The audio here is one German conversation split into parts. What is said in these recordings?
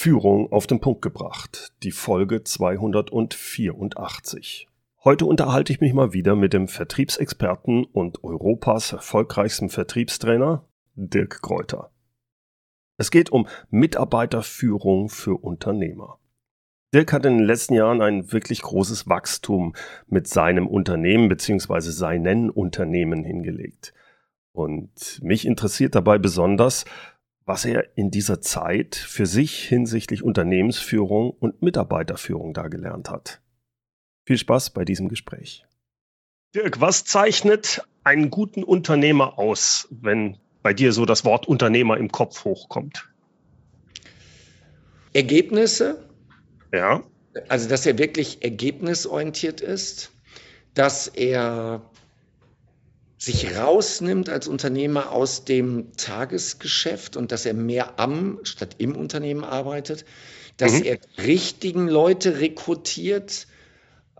Führung auf den Punkt gebracht, die Folge 284. Heute unterhalte ich mich mal wieder mit dem Vertriebsexperten und Europas erfolgreichsten Vertriebstrainer, Dirk Kräuter. Es geht um Mitarbeiterführung für Unternehmer. Dirk hat in den letzten Jahren ein wirklich großes Wachstum mit seinem Unternehmen bzw. seinen Unternehmen hingelegt. Und mich interessiert dabei besonders, was er in dieser Zeit für sich hinsichtlich Unternehmensführung und Mitarbeiterführung da gelernt hat. Viel Spaß bei diesem Gespräch. Dirk, was zeichnet einen guten Unternehmer aus, wenn bei dir so das Wort Unternehmer im Kopf hochkommt? Ergebnisse. Ja. Also, dass er wirklich ergebnisorientiert ist, dass er sich rausnimmt als Unternehmer aus dem Tagesgeschäft und dass er mehr am statt im Unternehmen arbeitet, dass mhm. er richtigen Leute rekrutiert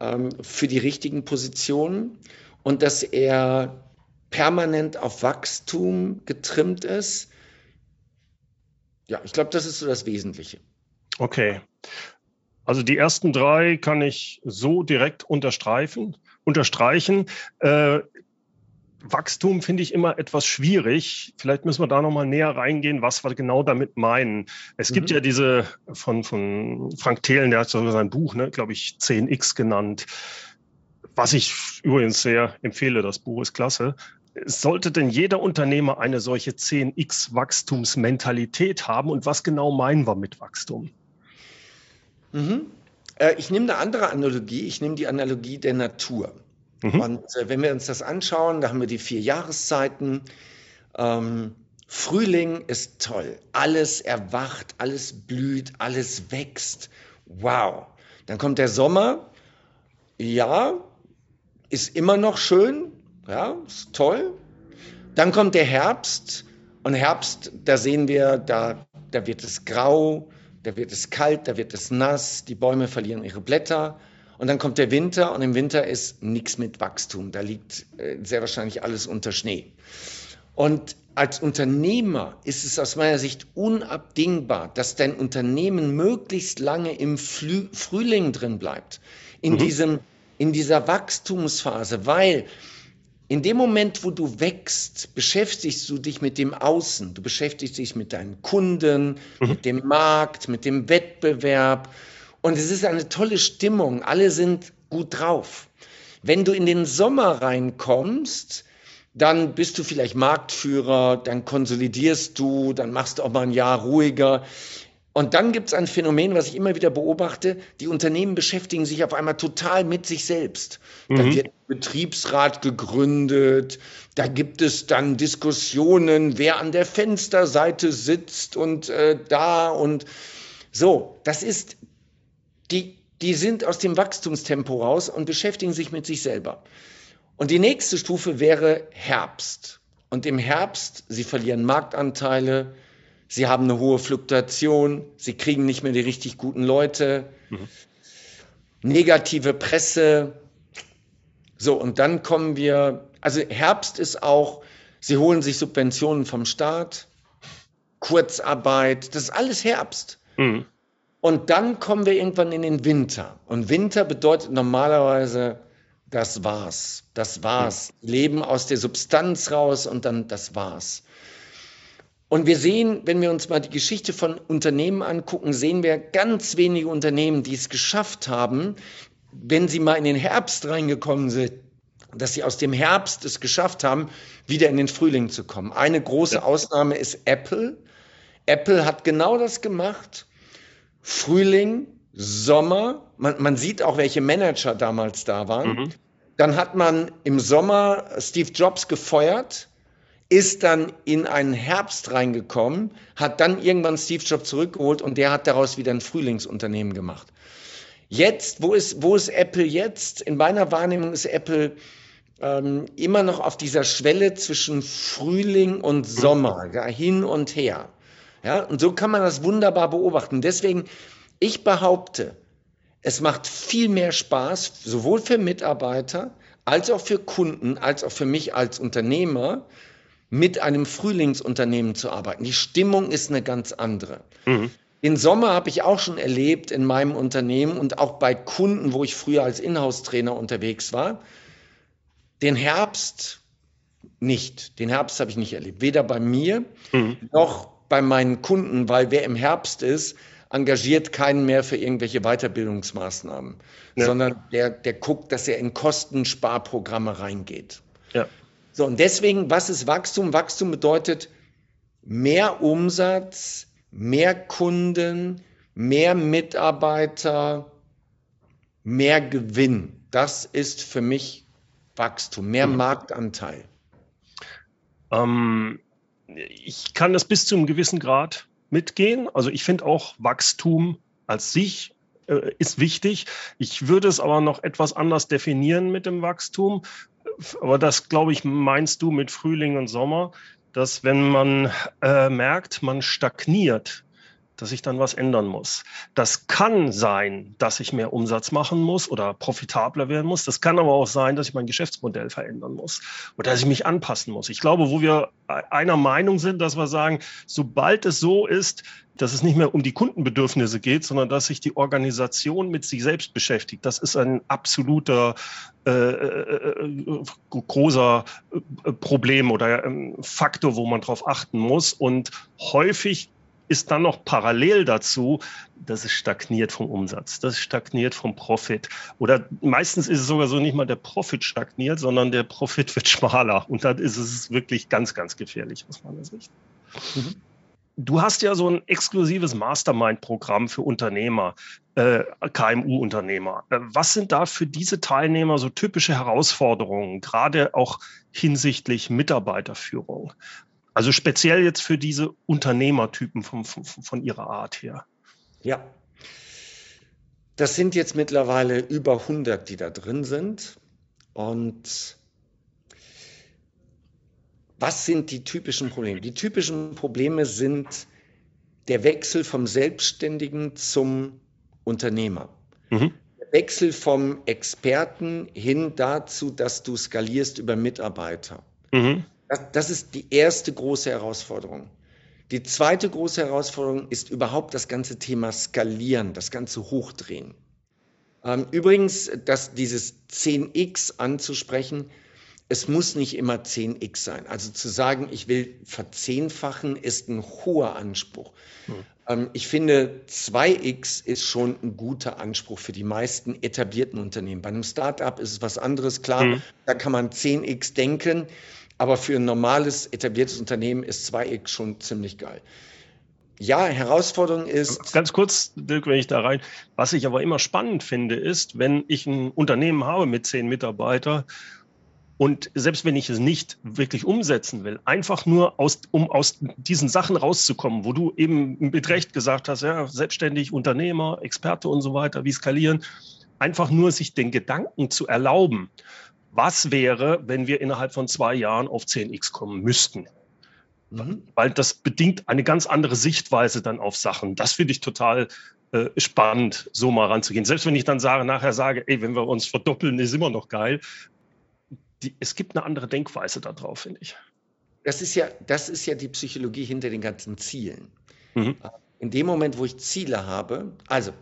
ähm, für die richtigen Positionen und dass er permanent auf Wachstum getrimmt ist. Ja, ich glaube, das ist so das Wesentliche. Okay. Also die ersten drei kann ich so direkt unterstreichen. unterstreichen. Äh, Wachstum finde ich immer etwas schwierig. Vielleicht müssen wir da nochmal näher reingehen, was wir genau damit meinen. Es mhm. gibt ja diese von, von Frank Thelen, der hat so sein Buch, ne, glaube ich, 10x genannt. Was ich übrigens sehr empfehle, das Buch ist klasse. Sollte denn jeder Unternehmer eine solche 10x Wachstumsmentalität haben? Und was genau meinen wir mit Wachstum? Mhm. Äh, ich nehme eine andere Analogie. Ich nehme die Analogie der Natur. Mhm. Und äh, wenn wir uns das anschauen, da haben wir die vier Jahreszeiten. Ähm, Frühling ist toll. Alles erwacht, alles blüht, alles wächst. Wow. Dann kommt der Sommer. Ja, ist immer noch schön. Ja, ist toll. Dann kommt der Herbst. Und Herbst, da sehen wir, da, da wird es grau, da wird es kalt, da wird es nass, die Bäume verlieren ihre Blätter. Und dann kommt der Winter und im Winter ist nichts mit Wachstum. Da liegt äh, sehr wahrscheinlich alles unter Schnee. Und als Unternehmer ist es aus meiner Sicht unabdingbar, dass dein Unternehmen möglichst lange im Flü Frühling drin bleibt, in, mhm. diesem, in dieser Wachstumsphase, weil in dem Moment, wo du wächst, beschäftigst du dich mit dem Außen, du beschäftigst dich mit deinen Kunden, mhm. mit dem Markt, mit dem Wettbewerb und es ist eine tolle Stimmung. Alle sind gut drauf. Wenn du in den Sommer reinkommst, dann bist du vielleicht Marktführer, dann konsolidierst du, dann machst du auch mal ein Jahr ruhiger. Und dann gibt es ein Phänomen, was ich immer wieder beobachte, die Unternehmen beschäftigen sich auf einmal total mit sich selbst. Mhm. Dann wird ein Betriebsrat gegründet, da gibt es dann Diskussionen, wer an der Fensterseite sitzt und äh, da und so. Das ist die, die sind aus dem Wachstumstempo raus und beschäftigen sich mit sich selber. Und die nächste Stufe wäre Herbst. Und im Herbst, sie verlieren Marktanteile, sie haben eine hohe Fluktuation, sie kriegen nicht mehr die richtig guten Leute, mhm. negative Presse. So, und dann kommen wir, also Herbst ist auch, sie holen sich Subventionen vom Staat, Kurzarbeit, das ist alles Herbst. Mhm. Und dann kommen wir irgendwann in den Winter. Und Winter bedeutet normalerweise, das war's. Das war's. Leben aus der Substanz raus und dann das war's. Und wir sehen, wenn wir uns mal die Geschichte von Unternehmen angucken, sehen wir ganz wenige Unternehmen, die es geschafft haben, wenn sie mal in den Herbst reingekommen sind, dass sie aus dem Herbst es geschafft haben, wieder in den Frühling zu kommen. Eine große. Ausnahme ist Apple. Apple hat genau das gemacht Frühling, Sommer, man, man sieht auch, welche Manager damals da waren. Mhm. Dann hat man im Sommer Steve Jobs gefeuert, ist dann in einen Herbst reingekommen, hat dann irgendwann Steve Jobs zurückgeholt und der hat daraus wieder ein Frühlingsunternehmen gemacht. Jetzt, wo ist, wo ist Apple jetzt? In meiner Wahrnehmung ist Apple ähm, immer noch auf dieser Schwelle zwischen Frühling und Sommer, ja, hin und her. Ja, und so kann man das wunderbar beobachten. Deswegen, ich behaupte, es macht viel mehr Spaß, sowohl für Mitarbeiter als auch für Kunden, als auch für mich als Unternehmer, mit einem Frühlingsunternehmen zu arbeiten. Die Stimmung ist eine ganz andere. Mhm. Den Sommer habe ich auch schon erlebt in meinem Unternehmen und auch bei Kunden, wo ich früher als Inhouse-Trainer unterwegs war. Den Herbst nicht. Den Herbst habe ich nicht erlebt. Weder bei mir mhm. noch bei meinen Kunden, weil wer im Herbst ist, engagiert keinen mehr für irgendwelche Weiterbildungsmaßnahmen, ja. sondern der, der guckt, dass er in Kostensparprogramme reingeht. Ja. So, und deswegen, was ist Wachstum? Wachstum bedeutet mehr Umsatz, mehr Kunden, mehr Mitarbeiter, mehr Gewinn. Das ist für mich Wachstum, mehr mhm. Marktanteil. Ähm, ich kann das bis zu einem gewissen Grad mitgehen. Also ich finde auch Wachstum als sich äh, ist wichtig. Ich würde es aber noch etwas anders definieren mit dem Wachstum. Aber das, glaube ich, meinst du mit Frühling und Sommer, dass wenn man äh, merkt, man stagniert, dass ich dann was ändern muss. Das kann sein, dass ich mehr Umsatz machen muss oder profitabler werden muss. Das kann aber auch sein, dass ich mein Geschäftsmodell verändern muss oder dass ich mich anpassen muss. Ich glaube, wo wir einer Meinung sind, dass wir sagen, sobald es so ist, dass es nicht mehr um die Kundenbedürfnisse geht, sondern dass sich die Organisation mit sich selbst beschäftigt. Das ist ein absoluter äh, äh, äh großer äh, Problem oder äh, Faktor, wo man darauf achten muss. Und häufig ist dann noch parallel dazu, dass es stagniert vom Umsatz, das stagniert vom Profit. Oder meistens ist es sogar so, nicht mal der Profit stagniert, sondern der Profit wird schmaler. Und dann ist es wirklich ganz, ganz gefährlich aus meiner Sicht. Mhm. Du hast ja so ein exklusives Mastermind-Programm für Unternehmer, äh, KMU-Unternehmer. Äh, was sind da für diese Teilnehmer so typische Herausforderungen, gerade auch hinsichtlich Mitarbeiterführung? Also speziell jetzt für diese Unternehmertypen von, von, von ihrer Art her. Ja. Das sind jetzt mittlerweile über 100, die da drin sind. Und was sind die typischen Probleme? Die typischen Probleme sind der Wechsel vom Selbstständigen zum Unternehmer. Mhm. Der Wechsel vom Experten hin dazu, dass du skalierst über Mitarbeiter. Mhm. Das, ist die erste große Herausforderung. Die zweite große Herausforderung ist überhaupt das ganze Thema Skalieren, das ganze Hochdrehen. Ähm, übrigens, dass dieses 10x anzusprechen, es muss nicht immer 10x sein. Also zu sagen, ich will verzehnfachen, ist ein hoher Anspruch. Hm. ich finde, 2x ist schon ein guter Anspruch für die meisten etablierten Unternehmen. Bei einem Startup ist es was anderes, klar, hm. da kann man 10x denken. Aber für ein normales, etabliertes Unternehmen ist 2x schon ziemlich geil. Ja, Herausforderung ist. Ganz kurz, Dirk, wenn ich da rein. Was ich aber immer spannend finde, ist, wenn ich ein Unternehmen habe mit zehn Mitarbeitern und selbst wenn ich es nicht wirklich umsetzen will, einfach nur aus, um aus diesen Sachen rauszukommen, wo du eben mit Recht gesagt hast, ja, selbstständig, Unternehmer, Experte und so weiter, wie skalieren, einfach nur sich den Gedanken zu erlauben was wäre, wenn wir innerhalb von zwei Jahren auf 10x kommen müssten. Mhm. Weil das bedingt eine ganz andere Sichtweise dann auf Sachen. Das finde ich total äh, spannend, so mal ranzugehen. Selbst wenn ich dann sage, nachher sage, ey, wenn wir uns verdoppeln, ist immer noch geil. Die, es gibt eine andere Denkweise darauf, finde ich. Das ist, ja, das ist ja die Psychologie hinter den ganzen Zielen. Mhm. In dem Moment, wo ich Ziele habe, also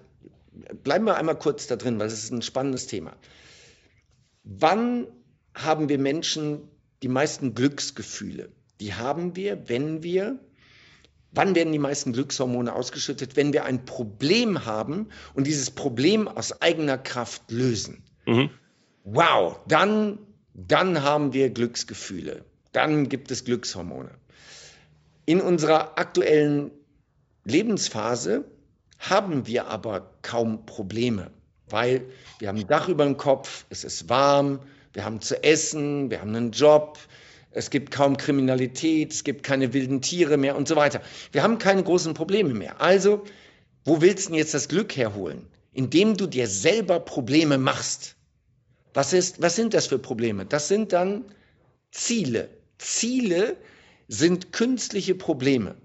bleiben wir einmal kurz da drin, weil es ist ein spannendes Thema. Wann haben wir Menschen die meisten Glücksgefühle? Die haben wir, wenn wir, wann werden die meisten Glückshormone ausgeschüttet? Wenn wir ein Problem haben und dieses Problem aus eigener Kraft lösen. Mhm. Wow, dann, dann haben wir Glücksgefühle. Dann gibt es Glückshormone. In unserer aktuellen Lebensphase haben wir aber kaum Probleme weil wir haben ein Dach über dem Kopf, es ist warm, wir haben zu essen, wir haben einen Job, es gibt kaum Kriminalität, es gibt keine wilden Tiere mehr und so weiter. Wir haben keine großen Probleme mehr. Also, wo willst du denn jetzt das Glück herholen? Indem du dir selber Probleme machst. Was, ist, was sind das für Probleme? Das sind dann Ziele. Ziele sind künstliche Probleme.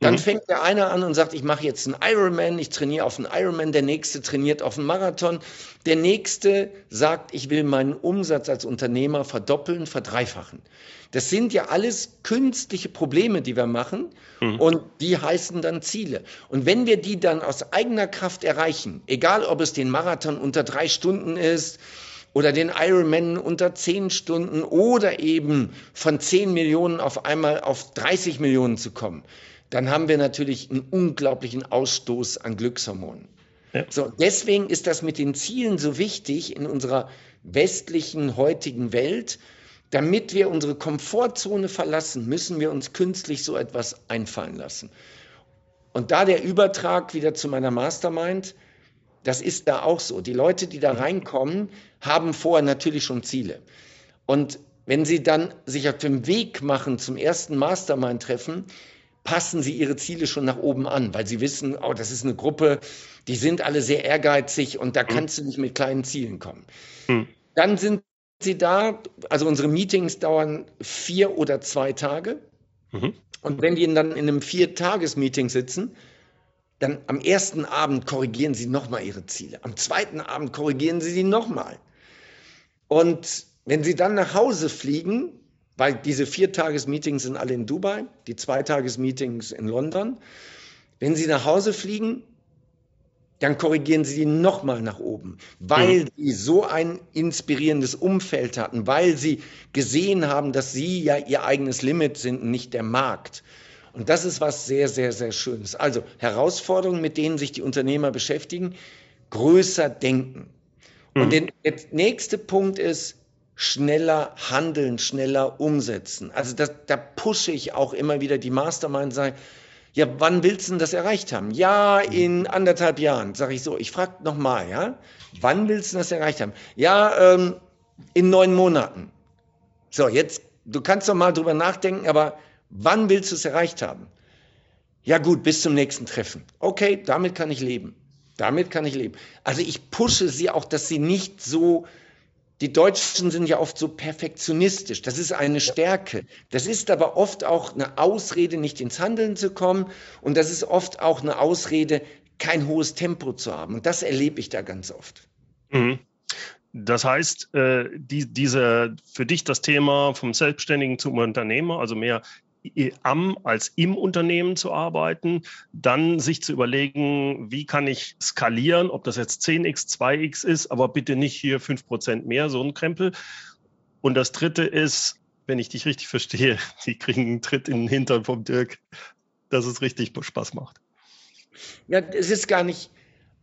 Dann mhm. fängt der eine an und sagt, ich mache jetzt einen Ironman, ich trainiere auf einen Ironman, der nächste trainiert auf einen Marathon, der nächste sagt, ich will meinen Umsatz als Unternehmer verdoppeln, verdreifachen. Das sind ja alles künstliche Probleme, die wir machen mhm. und die heißen dann Ziele. Und wenn wir die dann aus eigener Kraft erreichen, egal ob es den Marathon unter drei Stunden ist, oder den Ironman unter zehn Stunden oder eben von zehn Millionen auf einmal auf 30 Millionen zu kommen, dann haben wir natürlich einen unglaublichen Ausstoß an Glückshormonen. Ja. So, deswegen ist das mit den Zielen so wichtig in unserer westlichen heutigen Welt. Damit wir unsere Komfortzone verlassen, müssen wir uns künstlich so etwas einfallen lassen. Und da der Übertrag wieder zu meiner Mastermind, das ist da auch so. Die Leute, die da reinkommen, haben vorher natürlich schon Ziele. Und wenn sie dann sich auf dem Weg machen zum ersten Mastermind-Treffen, passen sie ihre Ziele schon nach oben an, weil sie wissen, oh, das ist eine Gruppe, die sind alle sehr ehrgeizig und da kannst du nicht mit kleinen Zielen kommen. Mhm. Dann sind sie da, also unsere Meetings dauern vier oder zwei Tage. Mhm. Und wenn die dann in einem Vier-Tages-Meeting sitzen, dann am ersten Abend korrigieren sie nochmal ihre Ziele. Am zweiten Abend korrigieren sie sie nochmal. Und wenn sie dann nach Hause fliegen, weil diese Viertages-Meetings sind alle in Dubai, die Zweitages-Meetings in London. Wenn Sie nach Hause fliegen, dann korrigieren Sie die nochmal nach oben, weil mhm. Sie so ein inspirierendes Umfeld hatten, weil Sie gesehen haben, dass Sie ja Ihr eigenes Limit sind nicht der Markt. Und das ist was sehr, sehr, sehr Schönes. Also Herausforderungen, mit denen sich die Unternehmer beschäftigen, größer denken. Mhm. Und der nächste Punkt ist, schneller handeln, schneller umsetzen. Also das, da pushe ich auch immer wieder die Mastermind sein. Ja, wann willst du denn das erreicht haben? Ja, in anderthalb Jahren, sage ich so. Ich frage nochmal, ja, wann willst du das erreicht haben? Ja, ähm, in neun Monaten. So, jetzt, du kannst doch mal drüber nachdenken, aber wann willst du es erreicht haben? Ja gut, bis zum nächsten Treffen. Okay, damit kann ich leben. Damit kann ich leben. Also ich pushe sie auch, dass sie nicht so die Deutschen sind ja oft so perfektionistisch. Das ist eine Stärke. Das ist aber oft auch eine Ausrede, nicht ins Handeln zu kommen. Und das ist oft auch eine Ausrede, kein hohes Tempo zu haben. Und das erlebe ich da ganz oft. Mhm. Das heißt, äh, die, diese, für dich das Thema vom Selbstständigen zum Unternehmer, also mehr am als im Unternehmen zu arbeiten, dann sich zu überlegen, wie kann ich skalieren, ob das jetzt 10x, 2x ist, aber bitte nicht hier 5% mehr, so ein Krempel. Und das dritte ist, wenn ich dich richtig verstehe, die kriegen einen Tritt in den Hintern vom Dirk, dass es richtig Spaß macht. Ja, es ist gar nicht,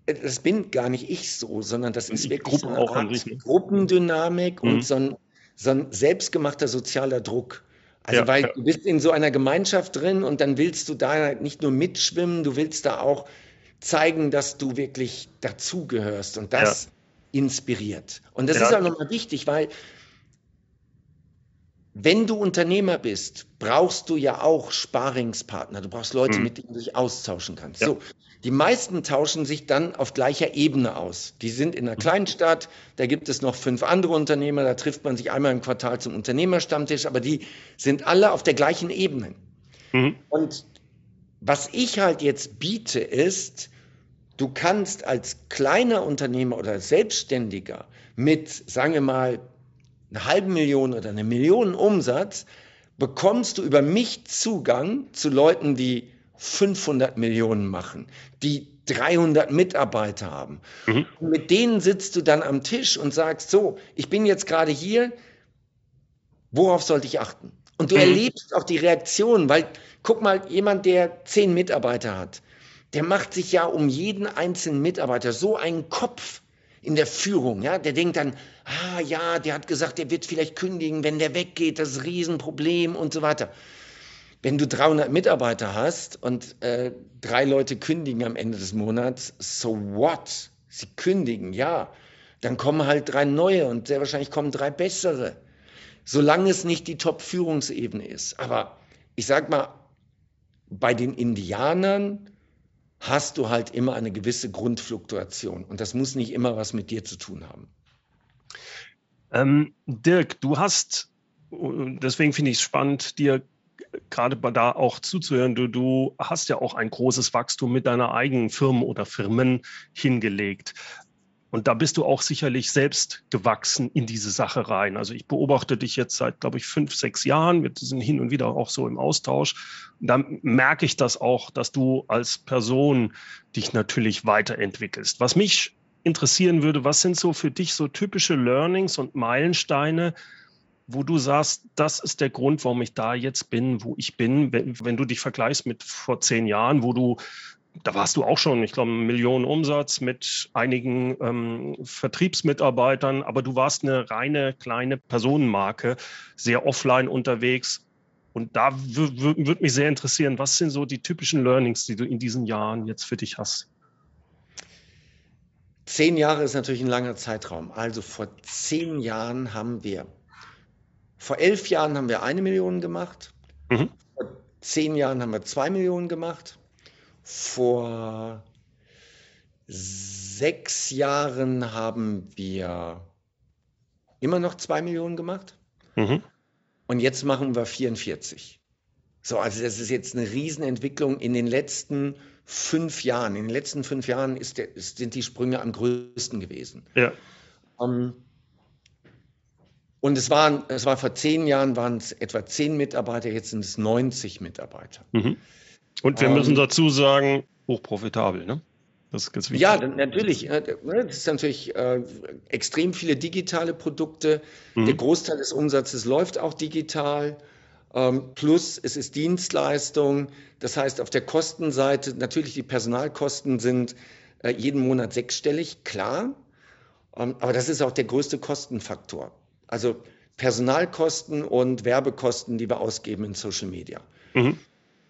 das bin gar nicht ich so, sondern das ist wirklich Gruppe so eine Gruppendynamik mhm. und so ein, so ein selbstgemachter sozialer Druck. Also ja, weil ja. du bist in so einer Gemeinschaft drin und dann willst du da nicht nur mitschwimmen, du willst da auch zeigen, dass du wirklich dazugehörst und das ja. inspiriert. Und das ist auch nochmal wichtig, weil wenn du Unternehmer bist, brauchst du ja auch Sparingspartner. Du brauchst Leute, mhm. mit denen du dich austauschen kannst. So, die meisten tauschen sich dann auf gleicher Ebene aus. Die sind in einer mhm. kleinen Stadt, da gibt es noch fünf andere Unternehmer, da trifft man sich einmal im Quartal zum Unternehmerstammtisch, aber die sind alle auf der gleichen Ebene. Mhm. Und was ich halt jetzt biete, ist, du kannst als kleiner Unternehmer oder Selbstständiger mit, sagen wir mal, eine halbe Million oder eine Million Umsatz, bekommst du über mich Zugang zu Leuten, die 500 Millionen machen, die 300 Mitarbeiter haben. Mhm. Und mit denen sitzt du dann am Tisch und sagst, so, ich bin jetzt gerade hier, worauf sollte ich achten? Und du mhm. erlebst auch die Reaktion, weil guck mal, jemand, der zehn Mitarbeiter hat, der macht sich ja um jeden einzelnen Mitarbeiter so einen Kopf in der Führung, ja, der denkt dann, ah ja, der hat gesagt, der wird vielleicht kündigen, wenn der weggeht, das ist ein Riesenproblem und so weiter. Wenn du 300 Mitarbeiter hast und äh, drei Leute kündigen am Ende des Monats, so what? Sie kündigen, ja. Dann kommen halt drei neue und sehr wahrscheinlich kommen drei bessere. Solange es nicht die Top-Führungsebene ist. Aber ich sag mal, bei den Indianern hast du halt immer eine gewisse Grundfluktuation. Und das muss nicht immer was mit dir zu tun haben. Ähm, Dirk, du hast, deswegen finde ich es spannend, dir gerade da auch zuzuhören. Du, du hast ja auch ein großes Wachstum mit deiner eigenen Firmen oder Firmen hingelegt. Und da bist du auch sicherlich selbst gewachsen in diese Sache rein. Also ich beobachte dich jetzt seit, glaube ich, fünf, sechs Jahren. Wir sind hin und wieder auch so im Austausch. Und da merke ich das auch, dass du als Person dich natürlich weiterentwickelst. Was mich interessieren würde, was sind so für dich so typische Learnings und Meilensteine, wo du sagst, das ist der Grund, warum ich da jetzt bin, wo ich bin, wenn, wenn du dich vergleichst mit vor zehn Jahren, wo du da warst du auch schon, ich glaube, Millionen Umsatz mit einigen ähm, Vertriebsmitarbeitern, aber du warst eine reine kleine Personenmarke, sehr offline unterwegs. Und da würde mich sehr interessieren, was sind so die typischen Learnings, die du in diesen Jahren jetzt für dich hast? Zehn Jahre ist natürlich ein langer Zeitraum. Also vor zehn Jahren haben wir, vor elf Jahren haben wir eine Million gemacht. Mhm. Vor zehn Jahren haben wir zwei Millionen gemacht. Vor sechs Jahren haben wir immer noch zwei Millionen gemacht. Mhm. Und jetzt machen wir 44. So, also das ist jetzt eine Riesenentwicklung in den letzten fünf Jahren. In den letzten fünf Jahren der, sind die Sprünge am größten gewesen. Ja. Um, ähm, und es waren, es war vor zehn Jahren waren es etwa zehn Mitarbeiter, jetzt sind es 90 Mitarbeiter. Mhm. Und wir müssen ähm, dazu sagen, hochprofitabel, ne? Das ist ganz wichtig. Ja, natürlich. Ne, das ist natürlich äh, extrem viele digitale Produkte. Mhm. Der Großteil des Umsatzes läuft auch digital. Ähm, plus es ist Dienstleistung. Das heißt, auf der Kostenseite, natürlich die Personalkosten sind äh, jeden Monat sechsstellig, klar. Ähm, aber das ist auch der größte Kostenfaktor. Also Personalkosten und Werbekosten, die wir ausgeben in Social Media. Mhm.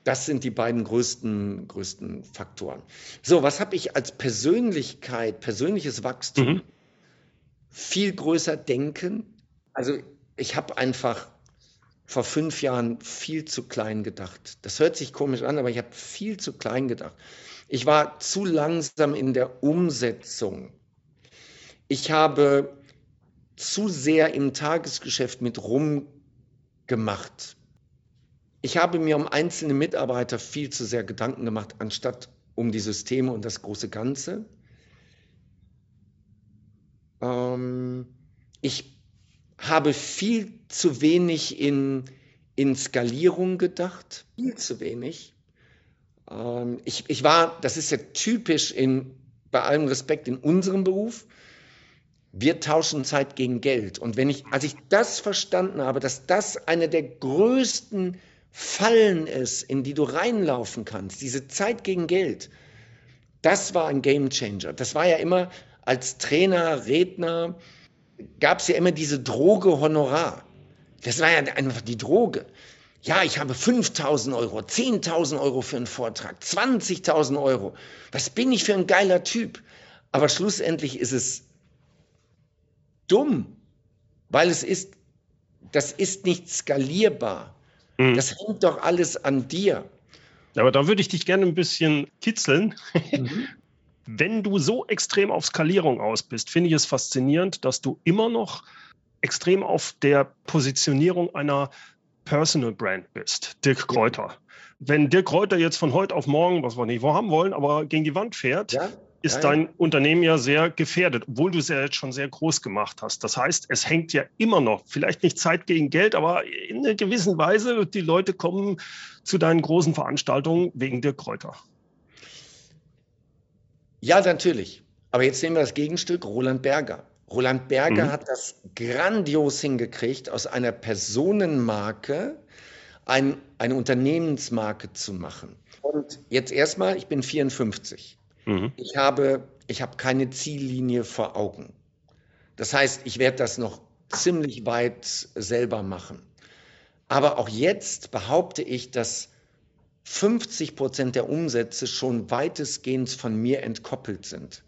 Das sind die beiden größten, größten Faktoren. So, was habe ich als Persönlichkeit, persönliches Wachstum? Mhm. Viel größer denken. Also ich habe einfach vor fünf Jahren viel zu klein gedacht. Das hört sich komisch an, aber ich habe viel zu klein gedacht. Ich war zu langsam in der Umsetzung. Ich habe zu sehr im Tagesgeschäft mit rumgemacht. Ich habe mir um einzelne Mitarbeiter viel zu sehr Gedanken gemacht, anstatt um die Systeme und das große Ganze. Ähm, ich habe viel zu wenig in, in Skalierung gedacht, viel zu wenig. Ähm, ich, ich war, das ist ja typisch in, bei allem Respekt in unserem Beruf, wir tauschen Zeit gegen Geld. Und wenn ich, als ich das verstanden habe, dass das eine der größten Fallen ist, in die du reinlaufen kannst, diese Zeit gegen Geld, das war ein Game Changer. Das war ja immer als Trainer, Redner, gab es ja immer diese Droge Honorar. Das war ja einfach die Droge. Ja, ich habe 5000 Euro, 10.000 Euro für einen Vortrag, 20.000 Euro. Was bin ich für ein geiler Typ? Aber schlussendlich ist es dumm, weil es ist, das ist nicht skalierbar. Mhm. Das hängt doch alles an dir. Aber da würde ich dich gerne ein bisschen kitzeln. Mhm. Wenn du so extrem auf Skalierung aus bist, finde ich es faszinierend, dass du immer noch extrem auf der Positionierung einer Personal Brand bist. Dirk Kräuter. Wenn Dirk Kräuter jetzt von heute auf morgen, was wir nicht haben wollen, aber gegen die Wand fährt, ja? Ist ja, dein Unternehmen ja sehr gefährdet, obwohl du es ja jetzt schon sehr groß gemacht hast. Das heißt, es hängt ja immer noch, vielleicht nicht Zeit gegen Geld, aber in einer gewissen Weise, die Leute kommen zu deinen großen Veranstaltungen wegen der Kräuter. Ja, natürlich. Aber jetzt nehmen wir das Gegenstück, Roland Berger. Roland Berger mhm. hat das grandios hingekriegt, aus einer Personenmarke ein, eine Unternehmensmarke zu machen. Und jetzt erstmal, ich bin 54. Mhm. Ich, habe, ich habe keine Ziellinie vor Augen. Das heißt, ich werde das noch ziemlich weit selber machen. Aber auch jetzt behaupte ich, dass 50 Prozent der Umsätze schon weitestgehend von mir entkoppelt sind.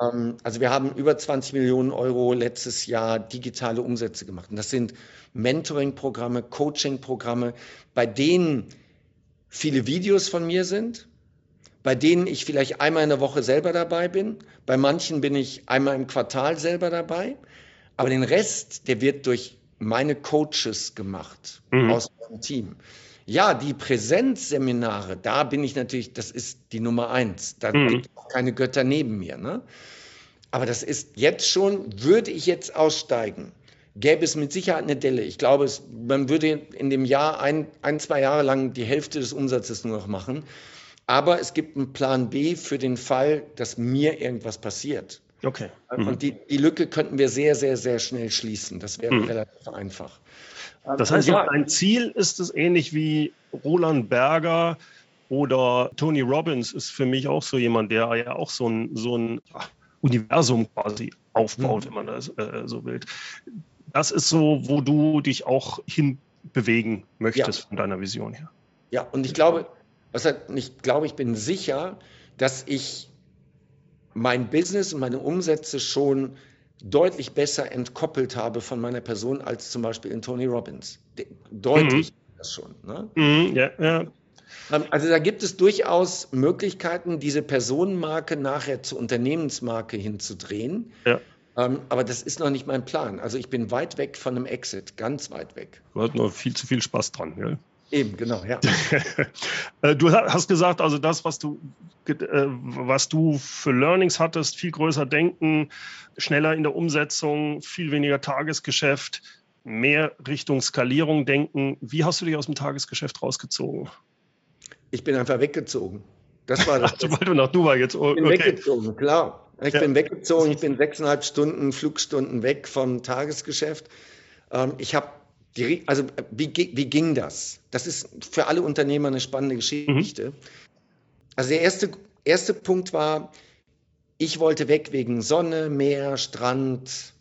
Ähm, also wir haben über 20 Millionen Euro letztes Jahr digitale Umsätze gemacht. Und das sind Mentoring-Programme, Coaching-Programme, bei denen viele Videos von mir sind, bei denen ich vielleicht einmal in der Woche selber dabei bin. Bei manchen bin ich einmal im Quartal selber dabei. Aber den Rest, der wird durch meine Coaches gemacht mhm. aus meinem Team. Ja, die Präsenzseminare, da bin ich natürlich, das ist die Nummer eins. Da mhm. gibt es auch keine Götter neben mir. Ne? Aber das ist jetzt schon, würde ich jetzt aussteigen, gäbe es mit Sicherheit eine Delle. Ich glaube, es, man würde in dem Jahr ein, ein, zwei Jahre lang die Hälfte des Umsatzes nur noch machen. Aber es gibt einen Plan B für den Fall, dass mir irgendwas passiert. Okay. Mhm. Und die, die Lücke könnten wir sehr, sehr, sehr schnell schließen. Das wäre mhm. relativ einfach. Das heißt, ja, ein Ziel ist es ähnlich wie Roland Berger oder Tony Robbins ist für mich auch so jemand, der ja auch so ein, so ein Universum quasi aufbaut, mhm. wenn man das äh, so will. Das ist so, wo du dich auch hinbewegen möchtest ja. von deiner Vision her. Ja, und ich glaube, was hat, ich glaube, ich bin sicher, dass ich mein Business und meine Umsätze schon deutlich besser entkoppelt habe von meiner Person als zum Beispiel in Tony Robbins. Deutlich mhm. das schon. Ne? Mhm, ja, ja. Ähm, also da gibt es durchaus Möglichkeiten, diese Personenmarke nachher zur Unternehmensmarke hinzudrehen. Ja. Ähm, aber das ist noch nicht mein Plan. Also ich bin weit weg von einem Exit, ganz weit weg. Du hast noch viel zu viel Spaß dran. Ja? Eben, genau, ja. Äh, du hast gesagt, also das, was du, äh, was du für Learnings hattest, viel größer denken, schneller in der Umsetzung, viel weniger Tagesgeschäft, mehr Richtung Skalierung denken. Wie hast du dich aus dem Tagesgeschäft rausgezogen? Ich bin einfach weggezogen. Das war das. Ach, sobald du nach Dubai jetzt. Oh, ich bin okay. weggezogen, klar. Ich ja. bin weggezogen. Ich bin sechseinhalb Stunden Flugstunden weg vom Tagesgeschäft. Ähm, ich habe die, also wie, wie ging das? Das ist für alle Unternehmer eine spannende Geschichte. Mhm. Also der erste, erste Punkt war, ich wollte weg wegen Sonne, Meer, Strand,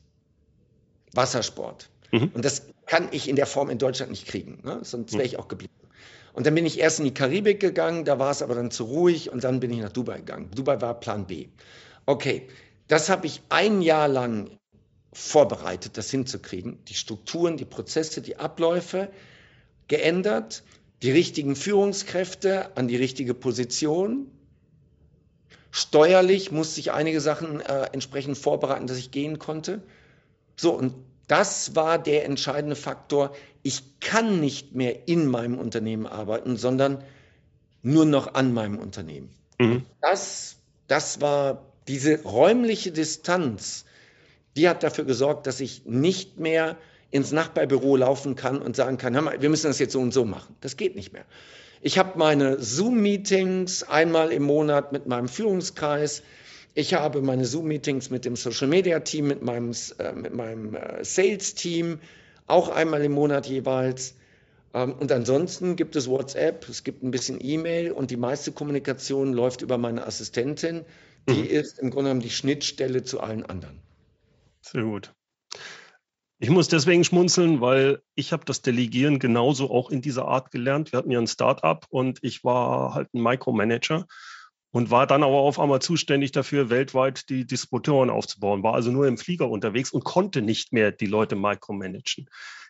Wassersport. Mhm. Und das kann ich in der Form in Deutschland nicht kriegen, ne? sonst wäre ich auch geblieben. Und dann bin ich erst in die Karibik gegangen, da war es aber dann zu ruhig und dann bin ich nach Dubai gegangen. Dubai war Plan B. Okay, das habe ich ein Jahr lang vorbereitet, das hinzukriegen. Die Strukturen, die Prozesse, die Abläufe geändert, die richtigen Führungskräfte an die richtige Position. Steuerlich musste ich einige Sachen äh, entsprechend vorbereiten, dass ich gehen konnte. So, und das war der entscheidende Faktor. Ich kann nicht mehr in meinem Unternehmen arbeiten, sondern nur noch an meinem Unternehmen. Mhm. Das, das war diese räumliche Distanz, die hat dafür gesorgt, dass ich nicht mehr ins Nachbarbüro laufen kann und sagen kann, hör mal, wir müssen das jetzt so und so machen. Das geht nicht mehr. Ich habe meine Zoom-Meetings einmal im Monat mit meinem Führungskreis. Ich habe meine Zoom-Meetings mit dem Social-Media-Team, mit meinem, äh, mit meinem äh, Sales-Team, auch einmal im Monat jeweils. Ähm, und ansonsten gibt es WhatsApp, es gibt ein bisschen E-Mail und die meiste Kommunikation läuft über meine Assistentin. Die mhm. ist im Grunde genommen die Schnittstelle zu allen anderen. Sehr gut. Ich muss deswegen schmunzeln, weil ich habe das Delegieren genauso auch in dieser Art gelernt. Wir hatten ja ein Start-up und ich war halt ein Micromanager und war dann aber auf einmal zuständig dafür, weltweit die Distributoren aufzubauen, war also nur im Flieger unterwegs und konnte nicht mehr die Leute micromanagen.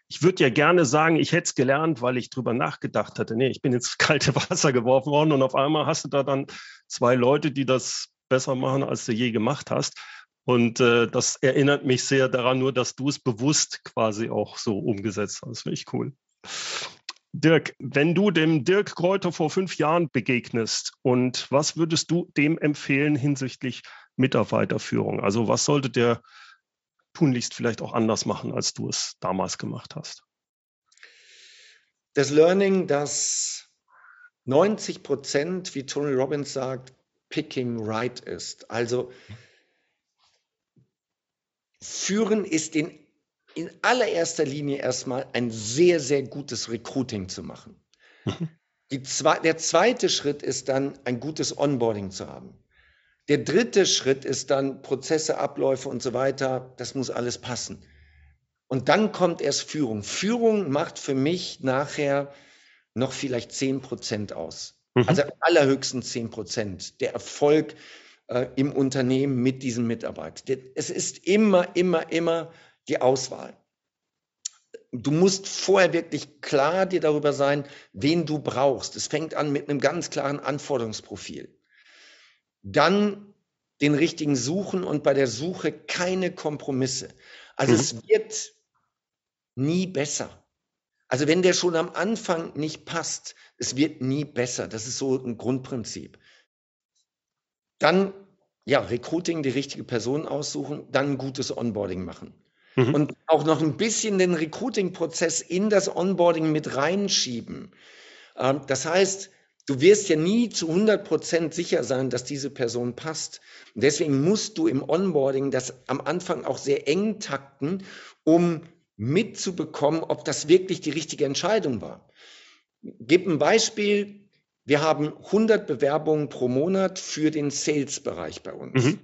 Ich würde ja gerne sagen, ich hätte es gelernt, weil ich drüber nachgedacht hatte. Nee, ich bin ins kalte Wasser geworfen worden und auf einmal hast du da dann zwei Leute, die das besser machen, als du je gemacht hast. Und äh, das erinnert mich sehr daran, nur dass du es bewusst quasi auch so umgesetzt hast. Finde ich cool. Dirk, wenn du dem Dirk Kräuter vor fünf Jahren begegnest und was würdest du dem empfehlen hinsichtlich Mitarbeiterführung? Also was sollte der tunlichst vielleicht auch anders machen, als du es damals gemacht hast? Das Learning, dass 90 Prozent, wie Tony Robbins sagt, picking right ist. Also Führen ist in, in allererster Linie erstmal ein sehr, sehr gutes Recruiting zu machen. Mhm. Zwei, der zweite Schritt ist dann, ein gutes Onboarding zu haben. Der dritte Schritt ist dann Prozesse, Abläufe und so weiter. Das muss alles passen. Und dann kommt erst Führung. Führung macht für mich nachher noch vielleicht zehn Prozent aus. Mhm. Also allerhöchstens zehn Prozent. Der Erfolg äh, im Unternehmen mit diesen Mitarbeitern. Es ist immer, immer, immer die Auswahl. Du musst vorher wirklich klar dir darüber sein, wen du brauchst. Es fängt an mit einem ganz klaren Anforderungsprofil. Dann den richtigen suchen und bei der Suche keine Kompromisse. Also mhm. es wird nie besser. Also wenn der schon am Anfang nicht passt, es wird nie besser. Das ist so ein Grundprinzip. Dann, ja, Recruiting, die richtige Person aussuchen, dann ein gutes Onboarding machen. Mhm. Und auch noch ein bisschen den Recruiting-Prozess in das Onboarding mit reinschieben. Ähm, das heißt, du wirst ja nie zu 100 Prozent sicher sein, dass diese Person passt. Und deswegen musst du im Onboarding das am Anfang auch sehr eng takten, um mitzubekommen, ob das wirklich die richtige Entscheidung war. Gib ein Beispiel. Wir haben 100 Bewerbungen pro Monat für den Sales-Bereich bei uns. Mhm.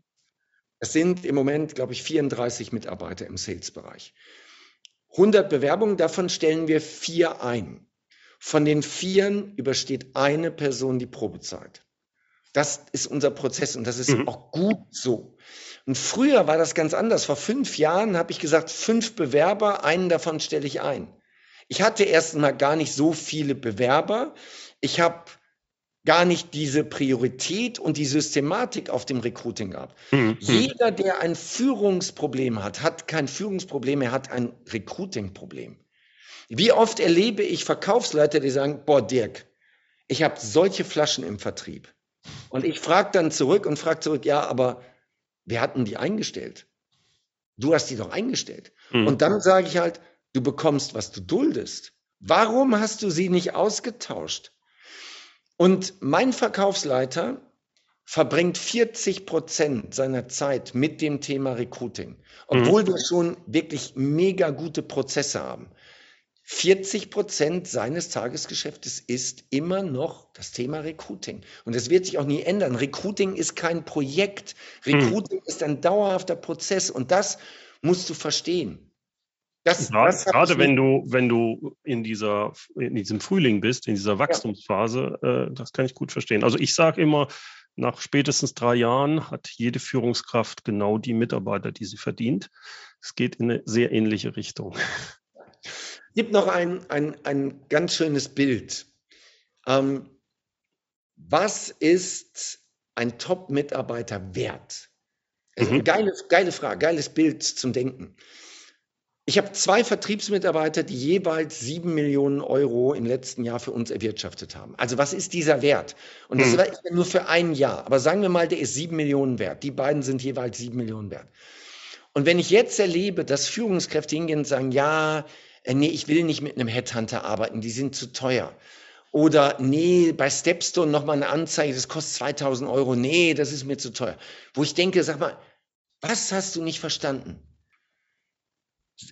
Es sind im Moment, glaube ich, 34 Mitarbeiter im Sales-Bereich. 100 Bewerbungen, davon stellen wir vier ein. Von den Vieren übersteht eine Person die Probezeit. Das ist unser Prozess und das ist mhm. auch gut so. Und früher war das ganz anders. Vor fünf Jahren habe ich gesagt, fünf Bewerber, einen davon stelle ich ein. Ich hatte erst mal gar nicht so viele Bewerber. Ich habe gar nicht diese Priorität und die Systematik auf dem Recruiting gehabt. Mhm. Jeder, der ein Führungsproblem hat, hat kein Führungsproblem, er hat ein Recruiting-Problem. Wie oft erlebe ich Verkaufsleiter, die sagen, boah, Dirk, ich habe solche Flaschen im Vertrieb. Und ich frage dann zurück und frage zurück, ja, aber wer hat denn die eingestellt? Du hast die doch eingestellt. Mhm. Und dann sage ich halt, du bekommst, was du duldest. Warum hast du sie nicht ausgetauscht? Und mein Verkaufsleiter verbringt 40 Prozent seiner Zeit mit dem Thema Recruiting, obwohl mhm. wir schon wirklich mega gute Prozesse haben. 40 Prozent seines Tagesgeschäftes ist immer noch das Thema Recruiting. Und das wird sich auch nie ändern. Recruiting ist kein Projekt. Recruiting mhm. ist ein dauerhafter Prozess. Und das musst du verstehen. Das, gerade, das gerade wenn du, wenn du in dieser, in diesem Frühling bist, in dieser Wachstumsphase, ja. äh, das kann ich gut verstehen. Also ich sage immer, nach spätestens drei Jahren hat jede Führungskraft genau die Mitarbeiter, die sie verdient. Es geht in eine sehr ähnliche Richtung. Es gibt noch ein, ein, ein ganz schönes Bild. Ähm, was ist ein Top-Mitarbeiter wert? Also mhm. geile, geile Frage, geiles Bild zum Denken. Ich habe zwei Vertriebsmitarbeiter, die jeweils sieben Millionen Euro im letzten Jahr für uns erwirtschaftet haben. Also was ist dieser Wert? Und das hm. war nur für ein Jahr. Aber sagen wir mal, der ist sieben Millionen wert. Die beiden sind jeweils sieben Millionen wert. Und wenn ich jetzt erlebe, dass Führungskräfte hingehen und sagen, ja, äh, nee, ich will nicht mit einem Headhunter arbeiten, die sind zu teuer. Oder nee, bei Stepstone nochmal eine Anzeige, das kostet 2000 Euro. Nee, das ist mir zu teuer. Wo ich denke, sag mal, was hast du nicht verstanden?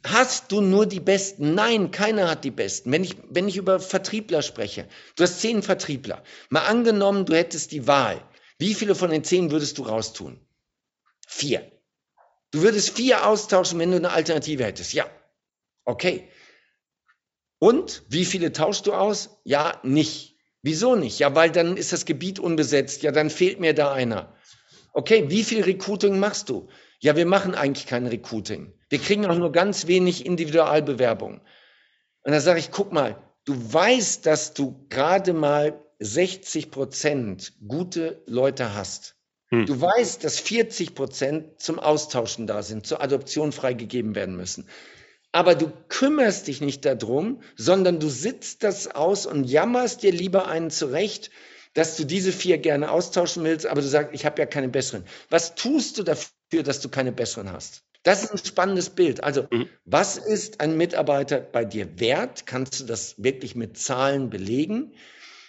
Hast du nur die Besten? Nein, keiner hat die Besten. Wenn ich, wenn ich über Vertriebler spreche, du hast zehn Vertriebler. Mal angenommen, du hättest die Wahl. Wie viele von den zehn würdest du raustun? Vier. Du würdest vier austauschen, wenn du eine Alternative hättest. Ja. Okay. Und wie viele tauschst du aus? Ja, nicht. Wieso nicht? Ja, weil dann ist das Gebiet unbesetzt. Ja, dann fehlt mir da einer. Okay, wie viel Recruiting machst du? Ja, wir machen eigentlich kein Recruiting. Wir kriegen auch nur ganz wenig Individualbewerbungen. Und da sage ich, guck mal, du weißt, dass du gerade mal 60 Prozent gute Leute hast. Hm. Du weißt, dass 40 Prozent zum Austauschen da sind, zur Adoption freigegeben werden müssen. Aber du kümmerst dich nicht darum, sondern du sitzt das aus und jammerst dir lieber einen zurecht, dass du diese vier gerne austauschen willst, aber du sagst, ich habe ja keine besseren. Was tust du dafür, dass du keine besseren hast? Das ist ein spannendes Bild. Also, mhm. was ist ein Mitarbeiter bei dir wert? Kannst du das wirklich mit Zahlen belegen?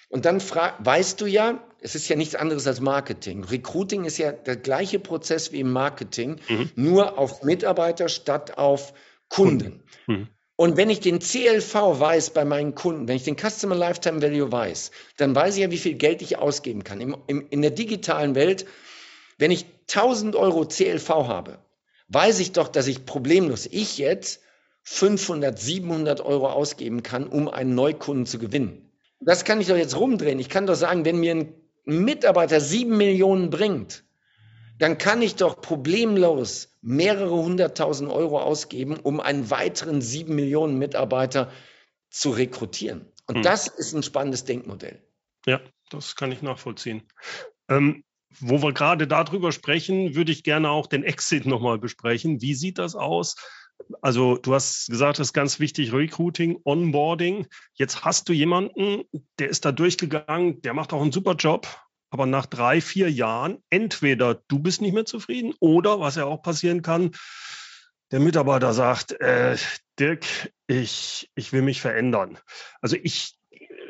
Und dann weißt du ja, es ist ja nichts anderes als Marketing. Recruiting ist ja der gleiche Prozess wie im Marketing, mhm. nur auf Mitarbeiter statt auf Kunden. Mhm. Und wenn ich den CLV weiß bei meinen Kunden, wenn ich den Customer Lifetime Value weiß, dann weiß ich ja, wie viel Geld ich ausgeben kann. Im, im, in der digitalen Welt, wenn ich 1000 Euro CLV habe, weiß ich doch, dass ich problemlos, ich jetzt 500, 700 Euro ausgeben kann, um einen Neukunden zu gewinnen. Das kann ich doch jetzt rumdrehen. Ich kann doch sagen, wenn mir ein Mitarbeiter sieben Millionen bringt, dann kann ich doch problemlos mehrere hunderttausend Euro ausgeben, um einen weiteren sieben Millionen Mitarbeiter zu rekrutieren. Und hm. das ist ein spannendes Denkmodell. Ja, das kann ich nachvollziehen. Ähm, wo wir gerade darüber sprechen, würde ich gerne auch den Exit nochmal besprechen. Wie sieht das aus? Also du hast gesagt, das ist ganz wichtig, Recruiting, Onboarding. Jetzt hast du jemanden, der ist da durchgegangen, der macht auch einen super Job, aber nach drei, vier Jahren, entweder du bist nicht mehr zufrieden oder, was ja auch passieren kann, der Mitarbeiter sagt, äh, Dirk, ich, ich will mich verändern. Also ich,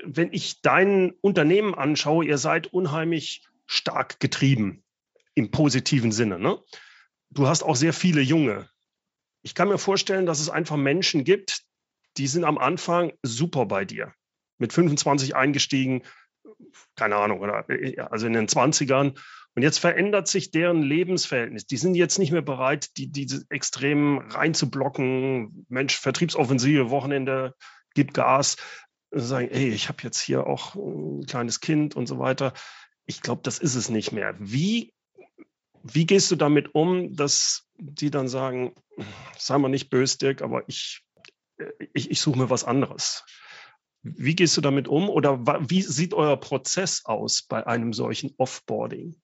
wenn ich dein Unternehmen anschaue, ihr seid unheimlich stark getrieben im positiven Sinne. Ne? Du hast auch sehr viele Junge. Ich kann mir vorstellen, dass es einfach Menschen gibt, die sind am Anfang super bei dir. Mit 25 eingestiegen, keine Ahnung, oder also in den 20ern. Und jetzt verändert sich deren Lebensverhältnis. Die sind jetzt nicht mehr bereit, die, diese extrem reinzublocken. Mensch, Vertriebsoffensive, Wochenende, gib Gas. Sagen, ey, ich habe jetzt hier auch ein kleines Kind und so weiter. Ich glaube, das ist es nicht mehr. Wie wie gehst du damit um, dass die dann sagen, sei mal nicht böse, Dirk, aber ich, ich, ich suche mir was anderes? Wie gehst du damit um oder wie sieht euer Prozess aus bei einem solchen Offboarding?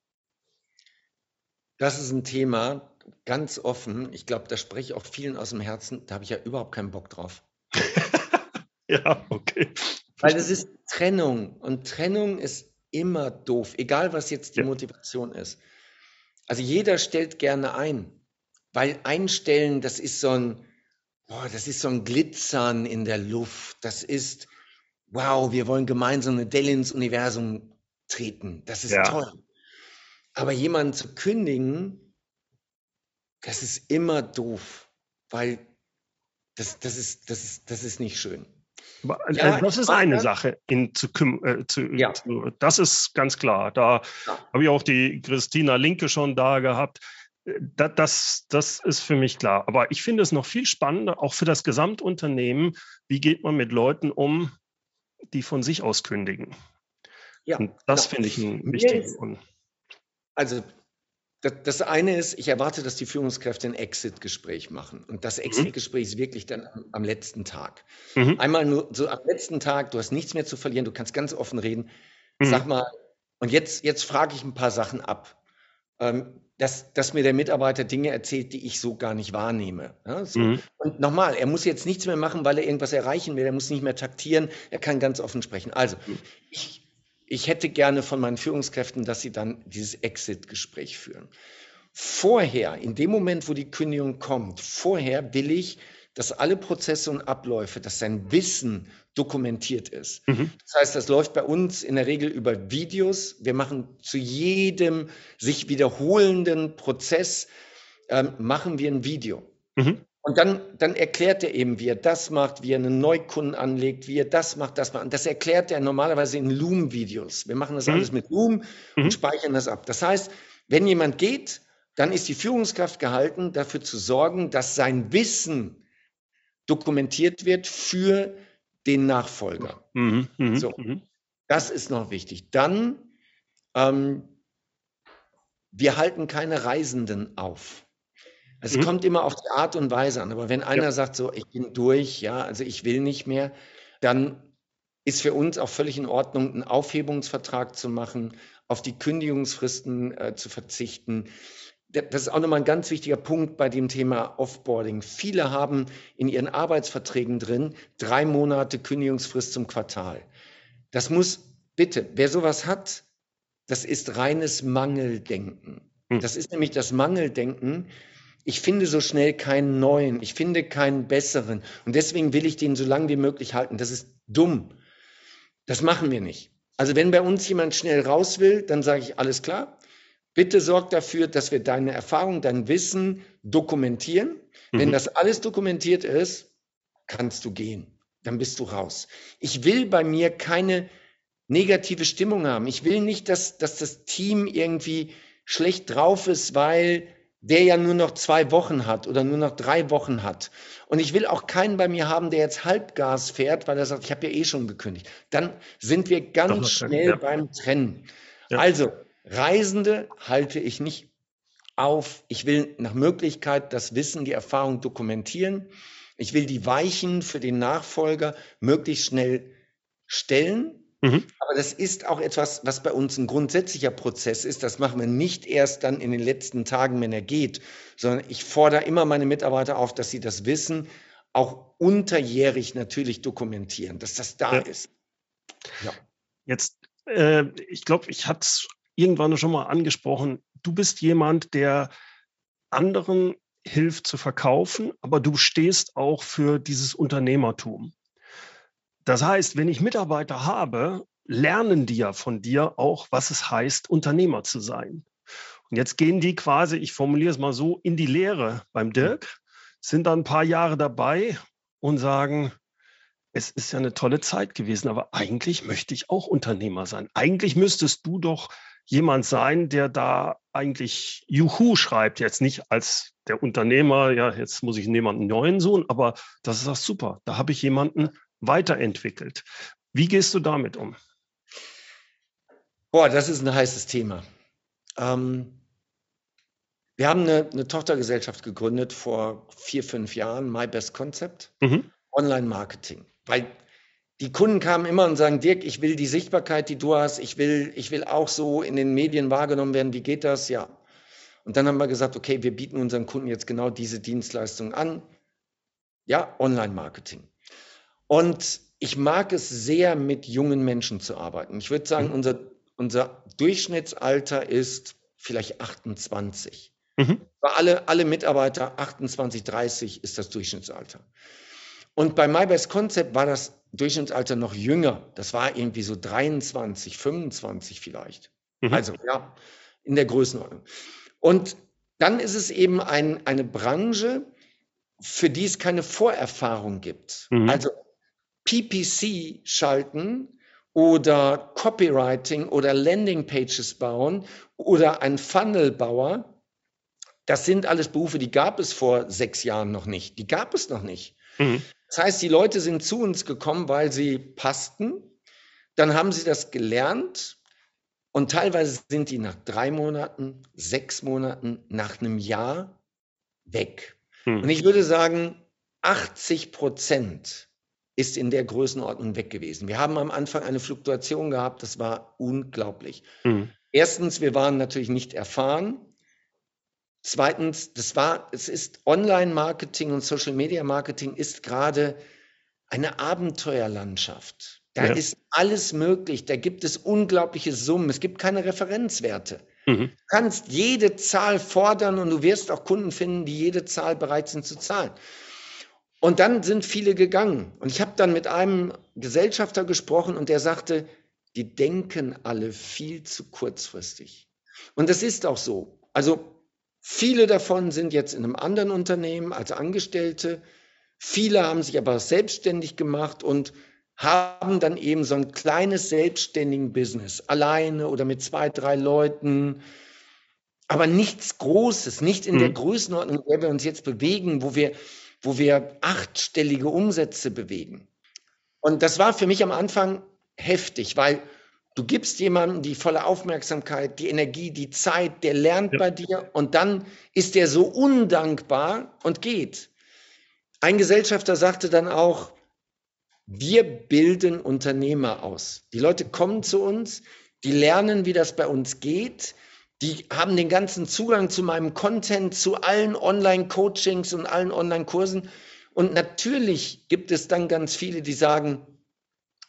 Das ist ein Thema, ganz offen. Ich glaube, da spreche ich auch vielen aus dem Herzen. Da habe ich ja überhaupt keinen Bock drauf. ja, okay. Weil das ist Trennung und Trennung ist immer doof, egal was jetzt die ja. Motivation ist. Also jeder stellt gerne ein, weil einstellen, das ist so ein, boah, das ist so ein Glitzern in der Luft. Das ist, wow, wir wollen gemeinsam eine Delle ins Universum treten. Das ist ja. toll. Aber jemanden zu kündigen, das ist immer doof, weil das, das, ist, das, ist, das ist nicht schön. Also ja, das ist eine Sache. In zu, äh, zu, ja. zu, das ist ganz klar. Da ja. habe ich auch die Christina Linke schon da gehabt. Das, das, das ist für mich klar. Aber ich finde es noch viel spannender, auch für das Gesamtunternehmen, wie geht man mit Leuten um, die von sich aus kündigen. Ja, Und das genau. finde ich ein wichtiges. Also das, eine ist, ich erwarte, dass die Führungskräfte ein Exit-Gespräch machen. Und das mhm. Exit-Gespräch ist wirklich dann am, am letzten Tag. Mhm. Einmal nur so am letzten Tag, du hast nichts mehr zu verlieren, du kannst ganz offen reden. Mhm. Sag mal, und jetzt, jetzt frage ich ein paar Sachen ab. Ähm, dass, dass mir der Mitarbeiter Dinge erzählt, die ich so gar nicht wahrnehme. Ja, so. mhm. Und nochmal, er muss jetzt nichts mehr machen, weil er irgendwas erreichen will. Er muss nicht mehr taktieren. Er kann ganz offen sprechen. Also, mhm. ich ich hätte gerne von meinen Führungskräften, dass sie dann dieses Exit-Gespräch führen. Vorher, in dem Moment, wo die Kündigung kommt, vorher will ich, dass alle Prozesse und Abläufe, dass sein Wissen dokumentiert ist. Mhm. Das heißt, das läuft bei uns in der Regel über Videos. Wir machen zu jedem sich wiederholenden Prozess, ähm, machen wir ein Video. Mhm. Und dann, dann erklärt er eben, wie er das macht, wie er einen Neukunden anlegt, wie er das macht, das macht. Und das erklärt er normalerweise in Loom-Videos. Wir machen das mhm. alles mit Loom mhm. und speichern das ab. Das heißt, wenn jemand geht, dann ist die Führungskraft gehalten, dafür zu sorgen, dass sein Wissen dokumentiert wird für den Nachfolger. Mhm. mhm so, mhm. das ist noch wichtig. Dann, ähm, wir halten keine Reisenden auf. Es mhm. kommt immer auf die Art und Weise an. Aber wenn einer ja. sagt, so, ich bin durch, ja, also ich will nicht mehr, dann ist für uns auch völlig in Ordnung, einen Aufhebungsvertrag zu machen, auf die Kündigungsfristen äh, zu verzichten. Das ist auch nochmal ein ganz wichtiger Punkt bei dem Thema Offboarding. Viele haben in ihren Arbeitsverträgen drin drei Monate Kündigungsfrist zum Quartal. Das muss bitte, wer sowas hat, das ist reines Mangeldenken. Hm. Das ist nämlich das Mangeldenken, ich finde so schnell keinen neuen, ich finde keinen besseren. Und deswegen will ich den so lange wie möglich halten. Das ist dumm. Das machen wir nicht. Also wenn bei uns jemand schnell raus will, dann sage ich, alles klar. Bitte sorg dafür, dass wir deine Erfahrung, dein Wissen dokumentieren. Mhm. Wenn das alles dokumentiert ist, kannst du gehen. Dann bist du raus. Ich will bei mir keine negative Stimmung haben. Ich will nicht, dass, dass das Team irgendwie schlecht drauf ist, weil der ja nur noch zwei Wochen hat oder nur noch drei Wochen hat. Und ich will auch keinen bei mir haben, der jetzt Halbgas fährt, weil er sagt, ich habe ja eh schon gekündigt. Dann sind wir ganz schnell ja. beim Trennen. Ja. Also, Reisende halte ich nicht auf. Ich will nach Möglichkeit das Wissen, die Erfahrung dokumentieren. Ich will die Weichen für den Nachfolger möglichst schnell stellen. Mhm. Aber das ist auch etwas, was bei uns ein grundsätzlicher Prozess ist. Das machen wir nicht erst dann in den letzten Tagen, wenn er geht, sondern ich fordere immer meine Mitarbeiter auf, dass sie das Wissen auch unterjährig natürlich dokumentieren, dass das da ja. ist. Ja. Jetzt, äh, ich glaube, ich hatte es irgendwann schon mal angesprochen. Du bist jemand, der anderen hilft zu verkaufen, aber du stehst auch für dieses Unternehmertum. Das heißt, wenn ich Mitarbeiter habe, lernen die ja von dir auch, was es heißt, Unternehmer zu sein. Und jetzt gehen die quasi, ich formuliere es mal so, in die Lehre beim Dirk, sind da ein paar Jahre dabei und sagen, es ist ja eine tolle Zeit gewesen, aber eigentlich möchte ich auch Unternehmer sein. Eigentlich müsstest du doch jemand sein, der da eigentlich Juhu schreibt, jetzt nicht als der Unternehmer, ja, jetzt muss ich jemanden neuen suchen, aber das ist auch super. Da habe ich jemanden weiterentwickelt. Wie gehst du damit um? Boah, das ist ein heißes Thema. Ähm, wir haben eine, eine, Tochtergesellschaft gegründet vor vier, fünf Jahren, My Best Concept, mhm. Online-Marketing. Weil die Kunden kamen immer und sagen, Dirk, ich will die Sichtbarkeit, die du hast, ich will, ich will auch so in den Medien wahrgenommen werden, wie geht das? Ja. Und dann haben wir gesagt, okay, wir bieten unseren Kunden jetzt genau diese Dienstleistung an. Ja, Online-Marketing. Und ich mag es sehr, mit jungen Menschen zu arbeiten. Ich würde sagen, mhm. unser, unser Durchschnittsalter ist vielleicht 28. Mhm. Bei alle, alle Mitarbeiter 28, 30 ist das Durchschnittsalter. Und bei MyBest Concept war das Durchschnittsalter noch jünger. Das war irgendwie so 23, 25 vielleicht. Mhm. Also ja, in der Größenordnung. Und dann ist es eben ein, eine Branche, für die es keine Vorerfahrung gibt. Mhm. Also PPC schalten oder Copywriting oder Landingpages bauen oder ein Funnelbauer, das sind alles Berufe, die gab es vor sechs Jahren noch nicht. Die gab es noch nicht. Mhm. Das heißt, die Leute sind zu uns gekommen, weil sie passten. Dann haben sie das gelernt und teilweise sind die nach drei Monaten, sechs Monaten, nach einem Jahr weg. Mhm. Und ich würde sagen, 80 Prozent ist in der Größenordnung weg gewesen. Wir haben am Anfang eine Fluktuation gehabt, das war unglaublich. Mhm. Erstens, wir waren natürlich nicht erfahren. Zweitens, das war, es ist Online-Marketing und Social-Media-Marketing ist gerade eine Abenteuerlandschaft. Da ja. ist alles möglich. Da gibt es unglaubliche Summen. Es gibt keine Referenzwerte. Mhm. Du kannst jede Zahl fordern und du wirst auch Kunden finden, die jede Zahl bereit sind zu zahlen. Und dann sind viele gegangen. Und ich habe dann mit einem Gesellschafter gesprochen und der sagte, die denken alle viel zu kurzfristig. Und das ist auch so. Also viele davon sind jetzt in einem anderen Unternehmen als Angestellte. Viele haben sich aber selbstständig gemacht und haben dann eben so ein kleines selbstständigen Business, alleine oder mit zwei, drei Leuten, aber nichts Großes, nicht in mhm. der Größenordnung, in der wir uns jetzt bewegen, wo wir wo wir achtstellige Umsätze bewegen. Und das war für mich am Anfang heftig, weil du gibst jemandem die volle Aufmerksamkeit, die Energie, die Zeit, der lernt ja. bei dir und dann ist der so undankbar und geht. Ein Gesellschafter sagte dann auch, wir bilden Unternehmer aus. Die Leute kommen zu uns, die lernen, wie das bei uns geht, die haben den ganzen Zugang zu meinem Content, zu allen Online-Coachings und allen Online-Kursen. Und natürlich gibt es dann ganz viele, die sagen,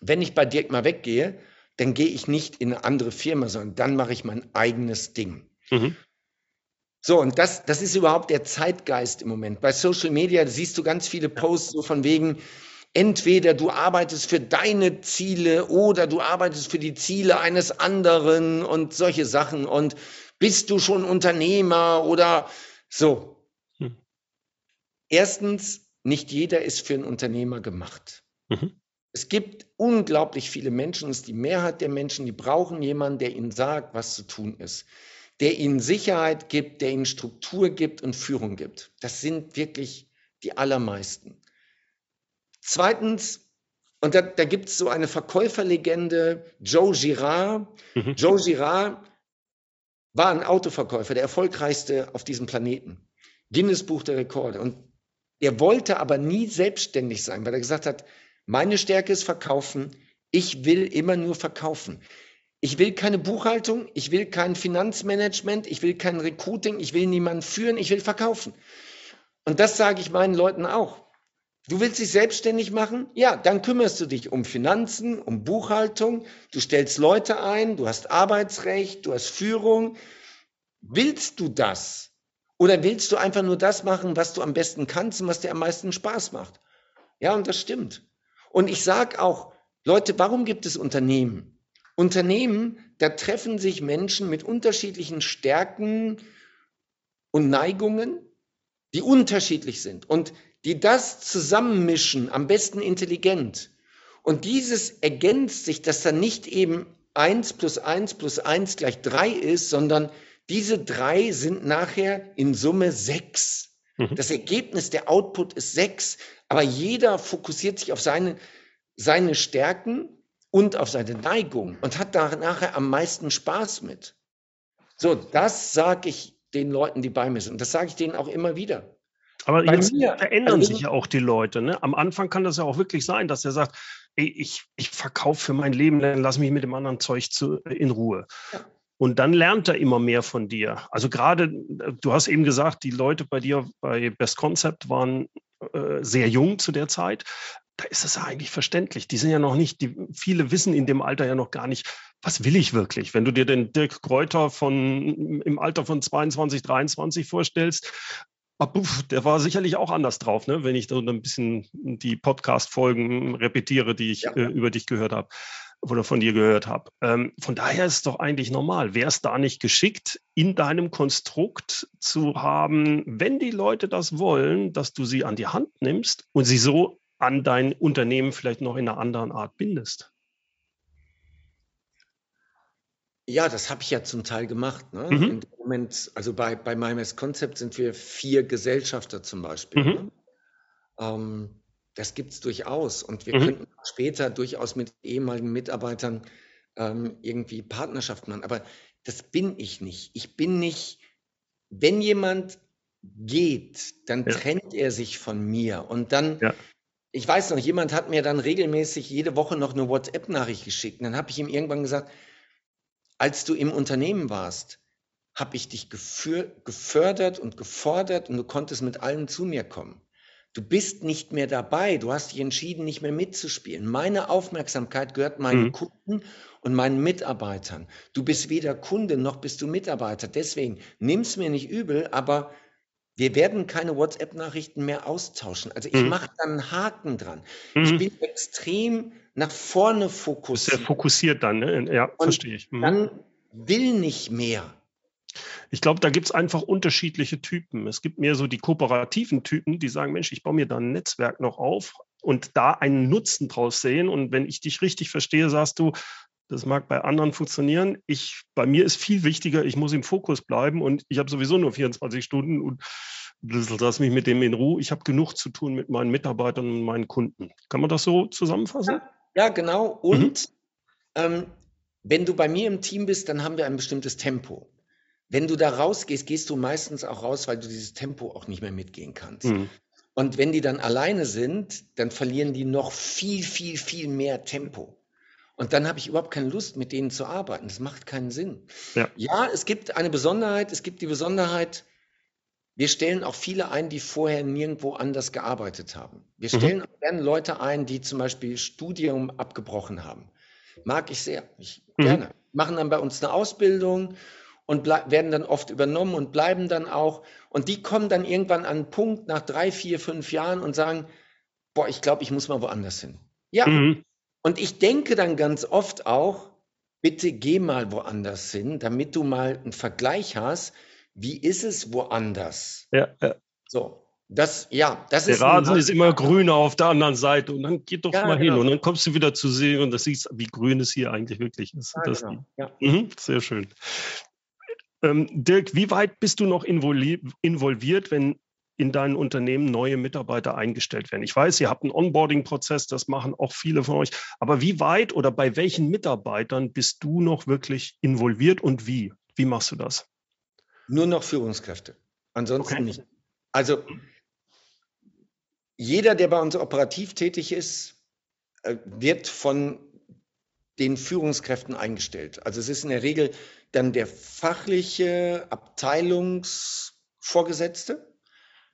wenn ich bei Dirk mal weggehe, dann gehe ich nicht in eine andere Firma, sondern dann mache ich mein eigenes Ding. Mhm. So, und das, das ist überhaupt der Zeitgeist im Moment. Bei Social Media siehst du ganz viele Posts so von wegen, entweder du arbeitest für deine Ziele oder du arbeitest für die Ziele eines anderen und solche Sachen und bist du schon Unternehmer oder so. Hm. Erstens, nicht jeder ist für einen Unternehmer gemacht. Mhm. Es gibt unglaublich viele Menschen, es ist die Mehrheit der Menschen, die brauchen jemanden, der ihnen sagt, was zu tun ist, der ihnen Sicherheit gibt, der ihnen Struktur gibt und Führung gibt. Das sind wirklich die allermeisten. Zweitens, und da, da gibt es so eine Verkäuferlegende, Joe Girard. Mhm. Joe Girard war ein Autoverkäufer, der erfolgreichste auf diesem Planeten. Guinness Buch der Rekorde. Und er wollte aber nie selbstständig sein, weil er gesagt hat, meine Stärke ist Verkaufen, Ich will immer nur verkaufen. Ich will keine Buchhaltung, ich will kein Finanzmanagement, ich will kein Recruiting, ich will niemanden führen, ich will verkaufen. Und das sage ich meinen Leuten auch. Du willst dich selbstständig machen? Ja, dann kümmerst du dich um Finanzen, um Buchhaltung, du stellst Leute ein, du hast Arbeitsrecht, du hast Führung. Willst du das? Oder willst du einfach nur das machen, was du am besten kannst und was dir am meisten Spaß macht? Ja, und das stimmt. Und ich sage auch, Leute, warum gibt es Unternehmen? Unternehmen, da treffen sich Menschen mit unterschiedlichen Stärken und Neigungen, die unterschiedlich sind. Und die das zusammenmischen, am besten intelligent. Und dieses ergänzt sich, dass dann nicht eben eins plus eins plus eins gleich drei ist, sondern diese drei sind nachher in Summe sechs. Mhm. Das Ergebnis, der Output ist sechs, aber jeder fokussiert sich auf seine, seine Stärken und auf seine Neigung und hat da nachher am meisten Spaß mit. So, das sage ich den Leuten, die bei mir sind. Und das sage ich denen auch immer wieder. Aber Bei jetzt mir, verändern also sich ja auch die Leute. Ne? Am Anfang kann das ja auch wirklich sein, dass er sagt, ey, ich, ich verkaufe für mein Leben, dann lass mich mit dem anderen Zeug zu, äh, in Ruhe. Ja. Und dann lernt er immer mehr von dir. Also gerade, äh, du hast eben gesagt, die Leute bei dir bei Best Concept waren äh, sehr jung zu der Zeit. Da ist es ja eigentlich verständlich. Die sind ja noch nicht, die, viele wissen in dem Alter ja noch gar nicht, was will ich wirklich? Wenn du dir den Dirk Kräuter von im Alter von 22, 23 vorstellst, der war sicherlich auch anders drauf, ne? wenn ich so ein bisschen die Podcast-Folgen repetiere, die ich ja. äh, über dich gehört habe oder von dir gehört habe. Ähm, von daher ist es doch eigentlich normal. Wäre es da nicht geschickt, in deinem Konstrukt zu haben, wenn die Leute das wollen, dass du sie an die Hand nimmst und sie so an dein Unternehmen vielleicht noch in einer anderen Art bindest? Ja, das habe ich ja zum Teil gemacht. Ne? Mhm. In dem Moment, also bei, bei MyMS Concept sind wir vier Gesellschafter zum Beispiel. Mhm. Ne? Ähm, das gibt es durchaus. Und wir mhm. könnten später durchaus mit ehemaligen Mitarbeitern ähm, irgendwie Partnerschaft machen. Aber das bin ich nicht. Ich bin nicht, wenn jemand geht, dann ja. trennt er sich von mir. Und dann, ja. ich weiß noch, jemand hat mir dann regelmäßig jede Woche noch eine WhatsApp-Nachricht geschickt. Und dann habe ich ihm irgendwann gesagt, als du im Unternehmen warst, habe ich dich gefördert und gefordert und du konntest mit allen zu mir kommen. Du bist nicht mehr dabei, du hast dich entschieden, nicht mehr mitzuspielen. Meine Aufmerksamkeit gehört meinen mhm. Kunden und meinen Mitarbeitern. Du bist weder Kunde noch bist du Mitarbeiter. Deswegen nimm's mir nicht übel, aber wir werden keine WhatsApp-Nachrichten mehr austauschen. Also ich mhm. mache da einen Haken dran. Mhm. Ich bin extrem nach vorne fokussiert. Sehr fokussiert dann, ne? ja, Und verstehe ich. Mhm. Dann will nicht mehr. Ich glaube, da gibt es einfach unterschiedliche Typen. Es gibt mehr so die kooperativen Typen, die sagen, Mensch, ich baue mir da ein Netzwerk noch auf und da einen Nutzen draus sehen. Und wenn ich dich richtig verstehe, sagst du, das mag bei anderen funktionieren. Ich, bei mir ist viel wichtiger, ich muss im Fokus bleiben und ich habe sowieso nur 24 Stunden und lass mich mit dem in Ruhe. Ich habe genug zu tun mit meinen Mitarbeitern und meinen Kunden. Kann man das so zusammenfassen? Ja. Ja, genau. Und mhm. ähm, wenn du bei mir im Team bist, dann haben wir ein bestimmtes Tempo. Wenn du da rausgehst, gehst du meistens auch raus, weil du dieses Tempo auch nicht mehr mitgehen kannst. Mhm. Und wenn die dann alleine sind, dann verlieren die noch viel, viel, viel mehr Tempo. Und dann habe ich überhaupt keine Lust, mit denen zu arbeiten. Das macht keinen Sinn. Ja. ja, es gibt eine Besonderheit. Es gibt die Besonderheit, wir stellen auch viele ein, die vorher nirgendwo anders gearbeitet haben. Wir mhm. stellen mhm. gerne Leute ein, die zum Beispiel Studium abgebrochen haben. Mag ich sehr, ich, mhm. gerne. Machen dann bei uns eine Ausbildung und werden dann oft übernommen und bleiben dann auch. Und die kommen dann irgendwann an einen Punkt nach drei, vier, fünf Jahren und sagen, boah, ich glaube, ich muss mal woanders hin. Ja. Mhm. Und ich denke dann ganz oft auch, bitte geh mal woanders hin, damit du mal einen Vergleich hast, wie ist es woanders? Ja, ja. So, das, ja, das der ist. Der Rasen ist immer grüner auf der anderen Seite und dann geht doch ja, mal genau. hin und dann kommst du wieder zu sehen und das siehst, wie grün es hier eigentlich wirklich ist. Ja, genau. ja. Mhm, sehr schön. Ähm, Dirk, wie weit bist du noch involviert, wenn in deinen Unternehmen neue Mitarbeiter eingestellt werden? Ich weiß, ihr habt einen Onboarding-Prozess, das machen auch viele von euch. Aber wie weit oder bei welchen Mitarbeitern bist du noch wirklich involviert und wie? Wie machst du das? Nur noch Führungskräfte. Ansonsten okay. nicht. Also jeder, der bei uns operativ tätig ist, äh, wird von den Führungskräften eingestellt. Also es ist in der Regel dann der fachliche Abteilungsvorgesetzte,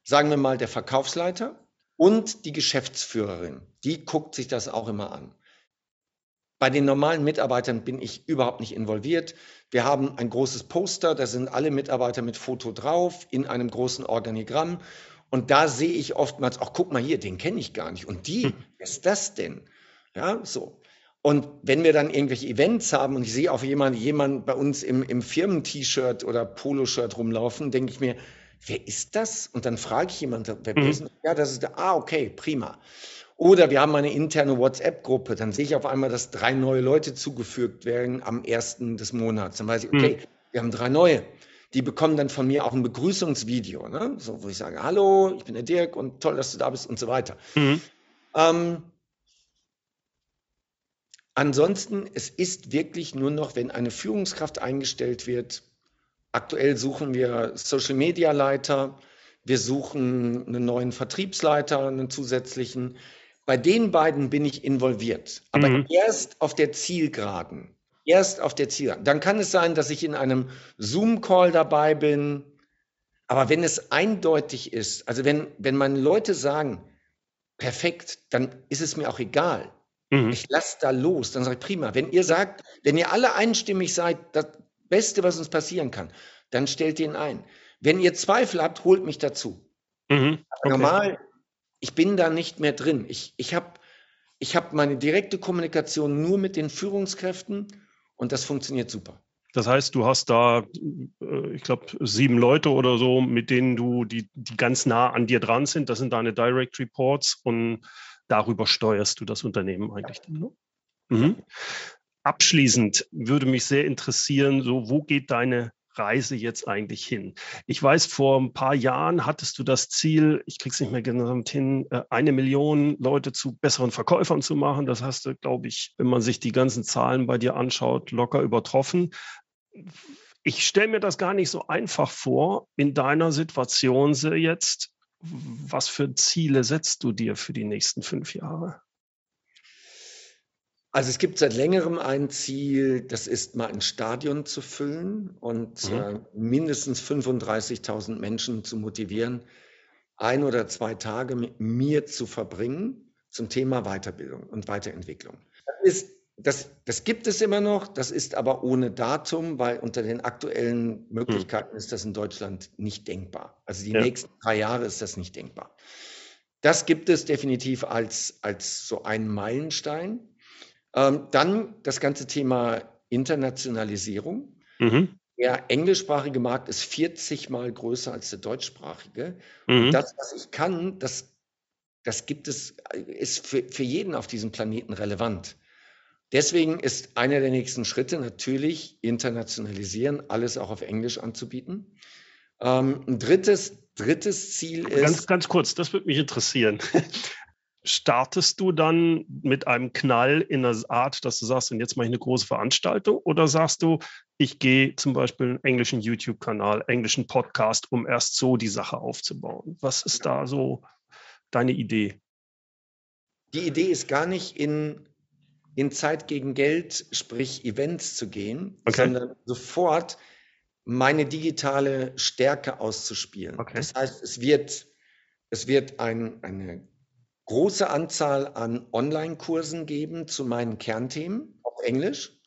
sagen wir mal der Verkaufsleiter und die Geschäftsführerin. Die guckt sich das auch immer an. Bei den normalen Mitarbeitern bin ich überhaupt nicht involviert. Wir haben ein großes Poster, da sind alle Mitarbeiter mit Foto drauf in einem großen Organigramm. Und da sehe ich oftmals, ach guck mal hier, den kenne ich gar nicht. Und die, hm. wer ist das denn? Ja, so. Und wenn wir dann irgendwelche Events haben und ich sehe auf jemanden, jemand bei uns im, im Firmen-T-Shirt oder Poloshirt rumlaufen, denke ich mir, wer ist das? Und dann frage ich jemanden, wer mhm. ist Ja, das ist der, ah, okay, prima. Oder wir haben eine interne WhatsApp-Gruppe, dann sehe ich auf einmal, dass drei neue Leute zugefügt werden am ersten des Monats. Dann weiß ich, okay, mhm. wir haben drei neue. Die bekommen dann von mir auch ein Begrüßungsvideo, ne? so, wo ich sage, hallo, ich bin der Dirk und toll, dass du da bist und so weiter. Mhm. Ähm, ansonsten, es ist wirklich nur noch, wenn eine Führungskraft eingestellt wird, aktuell suchen wir Social-Media-Leiter, wir suchen einen neuen Vertriebsleiter, einen zusätzlichen. Bei den beiden bin ich involviert, aber mhm. erst auf der Zielgeraden. Erst auf der Zielgeraden. Dann kann es sein, dass ich in einem Zoom-Call dabei bin. Aber wenn es eindeutig ist, also wenn, wenn meine Leute sagen, perfekt, dann ist es mir auch egal. Mhm. Ich lasse da los. Dann sage ich, prima. Wenn ihr sagt, wenn ihr alle einstimmig seid, das Beste, was uns passieren kann, dann stellt ihn ein. Wenn ihr Zweifel habt, holt mich dazu. Mhm. Okay. Normal ich bin da nicht mehr drin. Ich, ich habe ich hab meine direkte Kommunikation nur mit den Führungskräften und das funktioniert super. Das heißt, du hast da, äh, ich glaube, sieben Leute oder so, mit denen du, die, die ganz nah an dir dran sind. Das sind deine Direct Reports und darüber steuerst du das Unternehmen eigentlich. Ne? Mhm. Abschließend würde mich sehr interessieren, so wo geht deine Reise jetzt eigentlich hin? Ich weiß, vor ein paar Jahren hattest du das Ziel, ich krieg's nicht mehr genau hin, äh, eine Million Leute zu besseren Verkäufern zu machen. Das hast du, glaube ich, wenn man sich die ganzen Zahlen bei dir anschaut, locker übertroffen. Ich stelle mir das gar nicht so einfach vor, in deiner Situation jetzt. Was für Ziele setzt du dir für die nächsten fünf Jahre? Also es gibt seit längerem ein Ziel, das ist mal ein Stadion zu füllen und mhm. äh, mindestens 35.000 Menschen zu motivieren, ein oder zwei Tage mit mir zu verbringen zum Thema Weiterbildung und Weiterentwicklung. Das, ist, das, das gibt es immer noch, das ist aber ohne Datum, weil unter den aktuellen Möglichkeiten mhm. ist das in Deutschland nicht denkbar. Also die ja. nächsten drei Jahre ist das nicht denkbar. Das gibt es definitiv als, als so einen Meilenstein. Ähm, dann das ganze Thema Internationalisierung. Mhm. Der englischsprachige Markt ist 40 mal größer als der deutschsprachige. Mhm. Das, was ich kann, das, das gibt es, ist für, für jeden auf diesem Planeten relevant. Deswegen ist einer der nächsten Schritte natürlich internationalisieren, alles auch auf Englisch anzubieten. Ähm, ein drittes, drittes Ziel ist. Ganz, ganz kurz, das würde mich interessieren startest du dann mit einem Knall in der Art, dass du sagst, und jetzt mache ich eine große Veranstaltung? Oder sagst du, ich gehe zum Beispiel einen englischen YouTube-Kanal, englischen Podcast, um erst so die Sache aufzubauen? Was ist da so deine Idee? Die Idee ist gar nicht in, in Zeit gegen Geld, sprich Events zu gehen, okay. sondern sofort meine digitale Stärke auszuspielen. Okay. Das heißt, es wird, es wird ein, eine große Anzahl an Online-Kursen geben zu meinen Kernthemen auf Englisch.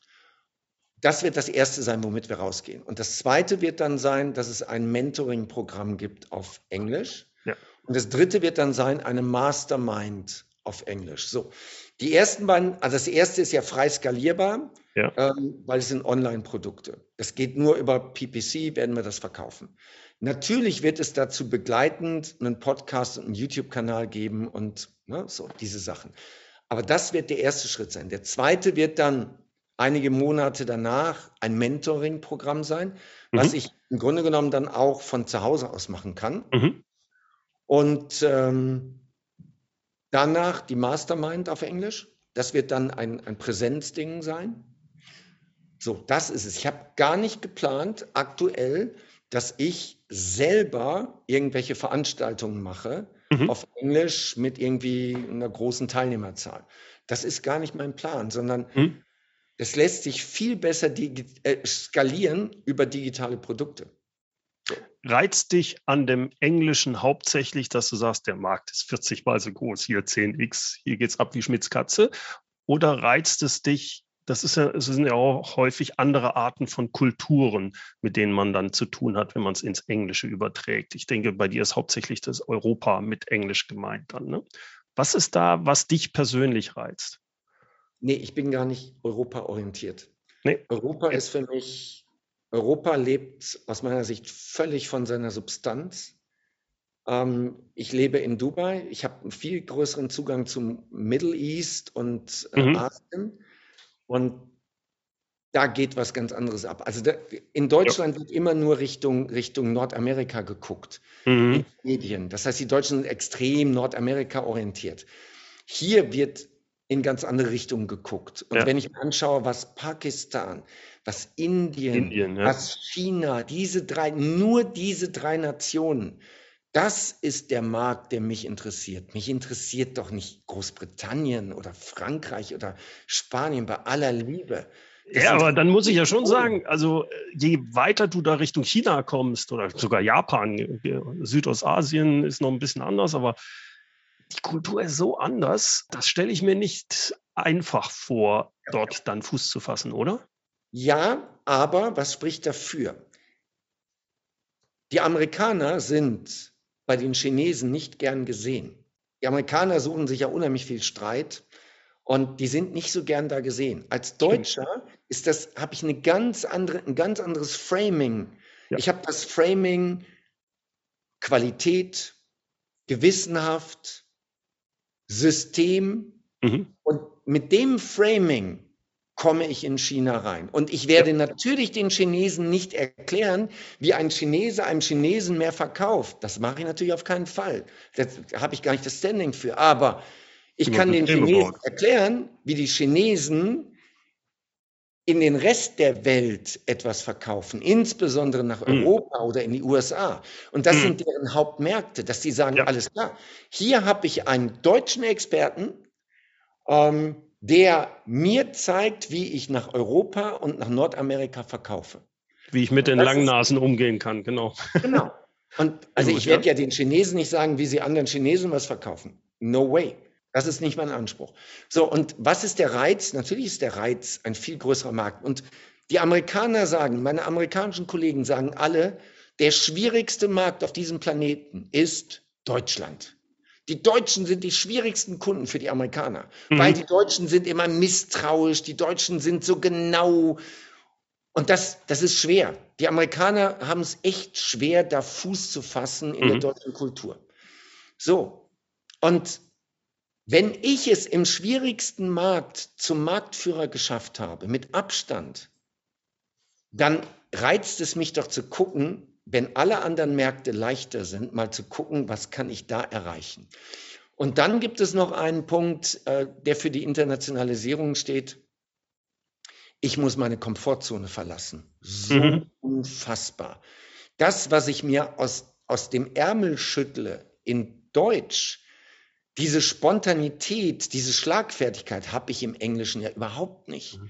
Das wird das erste sein, womit wir rausgehen. Und das zweite wird dann sein, dass es ein Mentoring-Programm gibt auf Englisch. Ja. Und das dritte wird dann sein, eine Mastermind auf Englisch. So. Die ersten beiden, also das erste ist ja frei skalierbar, ja. ähm, weil es sind Online-Produkte. Das geht nur über PPC, werden wir das verkaufen. Natürlich wird es dazu begleitend einen Podcast und einen YouTube-Kanal geben und ne, so diese Sachen. Aber das wird der erste Schritt sein. Der zweite wird dann einige Monate danach ein Mentoring-Programm sein, mhm. was ich im Grunde genommen dann auch von zu Hause aus machen kann. Mhm. Und ähm, danach die Mastermind auf Englisch. Das wird dann ein, ein Präsenzding sein. So, das ist es. Ich habe gar nicht geplant, aktuell dass ich selber irgendwelche Veranstaltungen mache mhm. auf Englisch mit irgendwie einer großen Teilnehmerzahl. Das ist gar nicht mein Plan, sondern mhm. Das lässt sich viel besser äh, skalieren über digitale Produkte. Reizt dich an dem Englischen hauptsächlich, dass du sagst, der Markt ist 40 mal so groß, hier 10x, hier geht's ab wie Schmitz Katze? Oder reizt es dich, das ist ja, es sind ja auch häufig andere Arten von Kulturen, mit denen man dann zu tun hat, wenn man es ins Englische überträgt. Ich denke, bei dir ist hauptsächlich das Europa mit Englisch gemeint dann. Ne? Was ist da, was dich persönlich reizt? Nee, ich bin gar nicht Europa-orientiert. Nee. Europa ist für mich, Europa lebt aus meiner Sicht völlig von seiner Substanz. Ähm, ich lebe in Dubai. Ich habe einen viel größeren Zugang zum Middle East und äh, mhm. Asien. Und da geht was ganz anderes ab. Also da, in Deutschland ja. wird immer nur Richtung, Richtung Nordamerika geguckt, mhm. Medien. Das heißt, die Deutschen sind extrem Nordamerika orientiert. Hier wird in ganz andere Richtungen geguckt. Und ja. wenn ich mir anschaue, was Pakistan, was Indien, Indien ja. was China, diese drei, nur diese drei Nationen, das ist der Markt, der mich interessiert. Mich interessiert doch nicht Großbritannien oder Frankreich oder Spanien bei aller Liebe. Das ja, aber dann muss ich ja schon sagen, also je weiter du da Richtung China kommst oder sogar Japan, Südostasien ist noch ein bisschen anders, aber die Kultur ist so anders, das stelle ich mir nicht einfach vor, dort dann Fuß zu fassen, oder? Ja, aber was spricht dafür? Die Amerikaner sind bei den Chinesen nicht gern gesehen. Die Amerikaner suchen sich ja unheimlich viel Streit und die sind nicht so gern da gesehen. Als Deutscher ist das, habe ich eine ganz andere, ein ganz anderes Framing. Ja. Ich habe das Framing Qualität, gewissenhaft, System mhm. und mit dem Framing komme ich in China rein. Und ich werde ja. natürlich den Chinesen nicht erklären, wie ein Chinese einem Chinesen mehr verkauft. Das mache ich natürlich auf keinen Fall. Da habe ich gar nicht das Standing für. Aber ich kann den Chinesen erklären, wie die Chinesen in den Rest der Welt etwas verkaufen, insbesondere nach mhm. Europa oder in die USA. Und das mhm. sind deren Hauptmärkte, dass sie sagen, ja. alles klar, hier habe ich einen deutschen Experten, ähm, der mir zeigt, wie ich nach Europa und nach Nordamerika verkaufe. Wie ich mit den langen Nasen umgehen kann, genau. Genau. Und also ich werde ja den Chinesen nicht sagen, wie sie anderen Chinesen was verkaufen. No way. Das ist nicht mein Anspruch. So, und was ist der Reiz? Natürlich ist der Reiz ein viel größerer Markt. Und die Amerikaner sagen, meine amerikanischen Kollegen sagen alle, der schwierigste Markt auf diesem Planeten ist Deutschland. Die Deutschen sind die schwierigsten Kunden für die Amerikaner, mhm. weil die Deutschen sind immer misstrauisch, die Deutschen sind so genau. Und das, das ist schwer. Die Amerikaner haben es echt schwer, da Fuß zu fassen in mhm. der deutschen Kultur. So. Und wenn ich es im schwierigsten Markt zum Marktführer geschafft habe, mit Abstand, dann reizt es mich doch zu gucken, wenn alle anderen Märkte leichter sind, mal zu gucken, was kann ich da erreichen. Und dann gibt es noch einen Punkt, äh, der für die Internationalisierung steht. Ich muss meine Komfortzone verlassen. So mhm. unfassbar. Das, was ich mir aus, aus dem Ärmel schüttle in Deutsch, diese Spontanität, diese Schlagfertigkeit habe ich im Englischen ja überhaupt nicht. Mhm.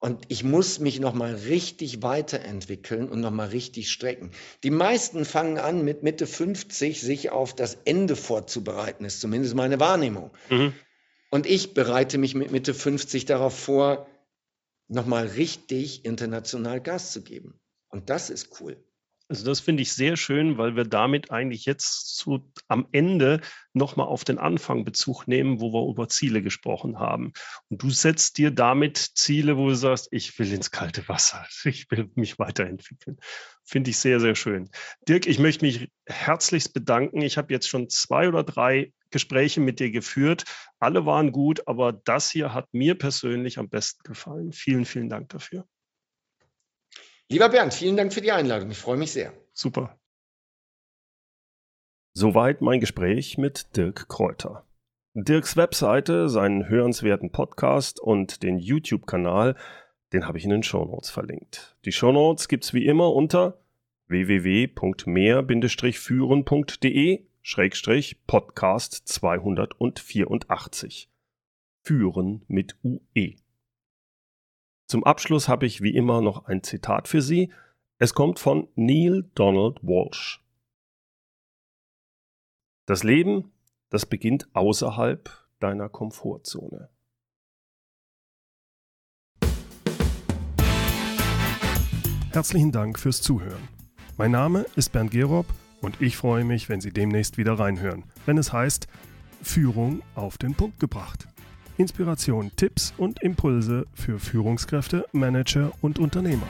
Und ich muss mich nochmal richtig weiterentwickeln und nochmal richtig strecken. Die meisten fangen an, mit Mitte 50 sich auf das Ende vorzubereiten, ist zumindest meine Wahrnehmung. Mhm. Und ich bereite mich mit Mitte 50 darauf vor, nochmal richtig international Gas zu geben. Und das ist cool. Also das finde ich sehr schön, weil wir damit eigentlich jetzt zu, am Ende nochmal auf den Anfang Bezug nehmen, wo wir über Ziele gesprochen haben. Und du setzt dir damit Ziele, wo du sagst, ich will ins kalte Wasser, ich will mich weiterentwickeln. Finde ich sehr, sehr schön. Dirk, ich möchte mich herzlichst bedanken. Ich habe jetzt schon zwei oder drei Gespräche mit dir geführt. Alle waren gut, aber das hier hat mir persönlich am besten gefallen. Vielen, vielen Dank dafür. Lieber Bernd, vielen Dank für die Einladung. Ich freue mich sehr. Super. Soweit mein Gespräch mit Dirk Kräuter. Dirks Webseite, seinen hörenswerten Podcast und den YouTube-Kanal, den habe ich in den Shownotes verlinkt. Die Shownotes gibt's wie immer unter www.mehr-führen.de Schrägstrich Podcast 284. Führen mit UE. Zum Abschluss habe ich wie immer noch ein Zitat für Sie. Es kommt von Neil Donald Walsh. Das Leben, das beginnt außerhalb deiner Komfortzone. Herzlichen Dank fürs Zuhören. Mein Name ist Bernd Gerob und ich freue mich, wenn Sie demnächst wieder reinhören, wenn es heißt Führung auf den Punkt gebracht. Inspiration, Tipps und Impulse für Führungskräfte, Manager und Unternehmer.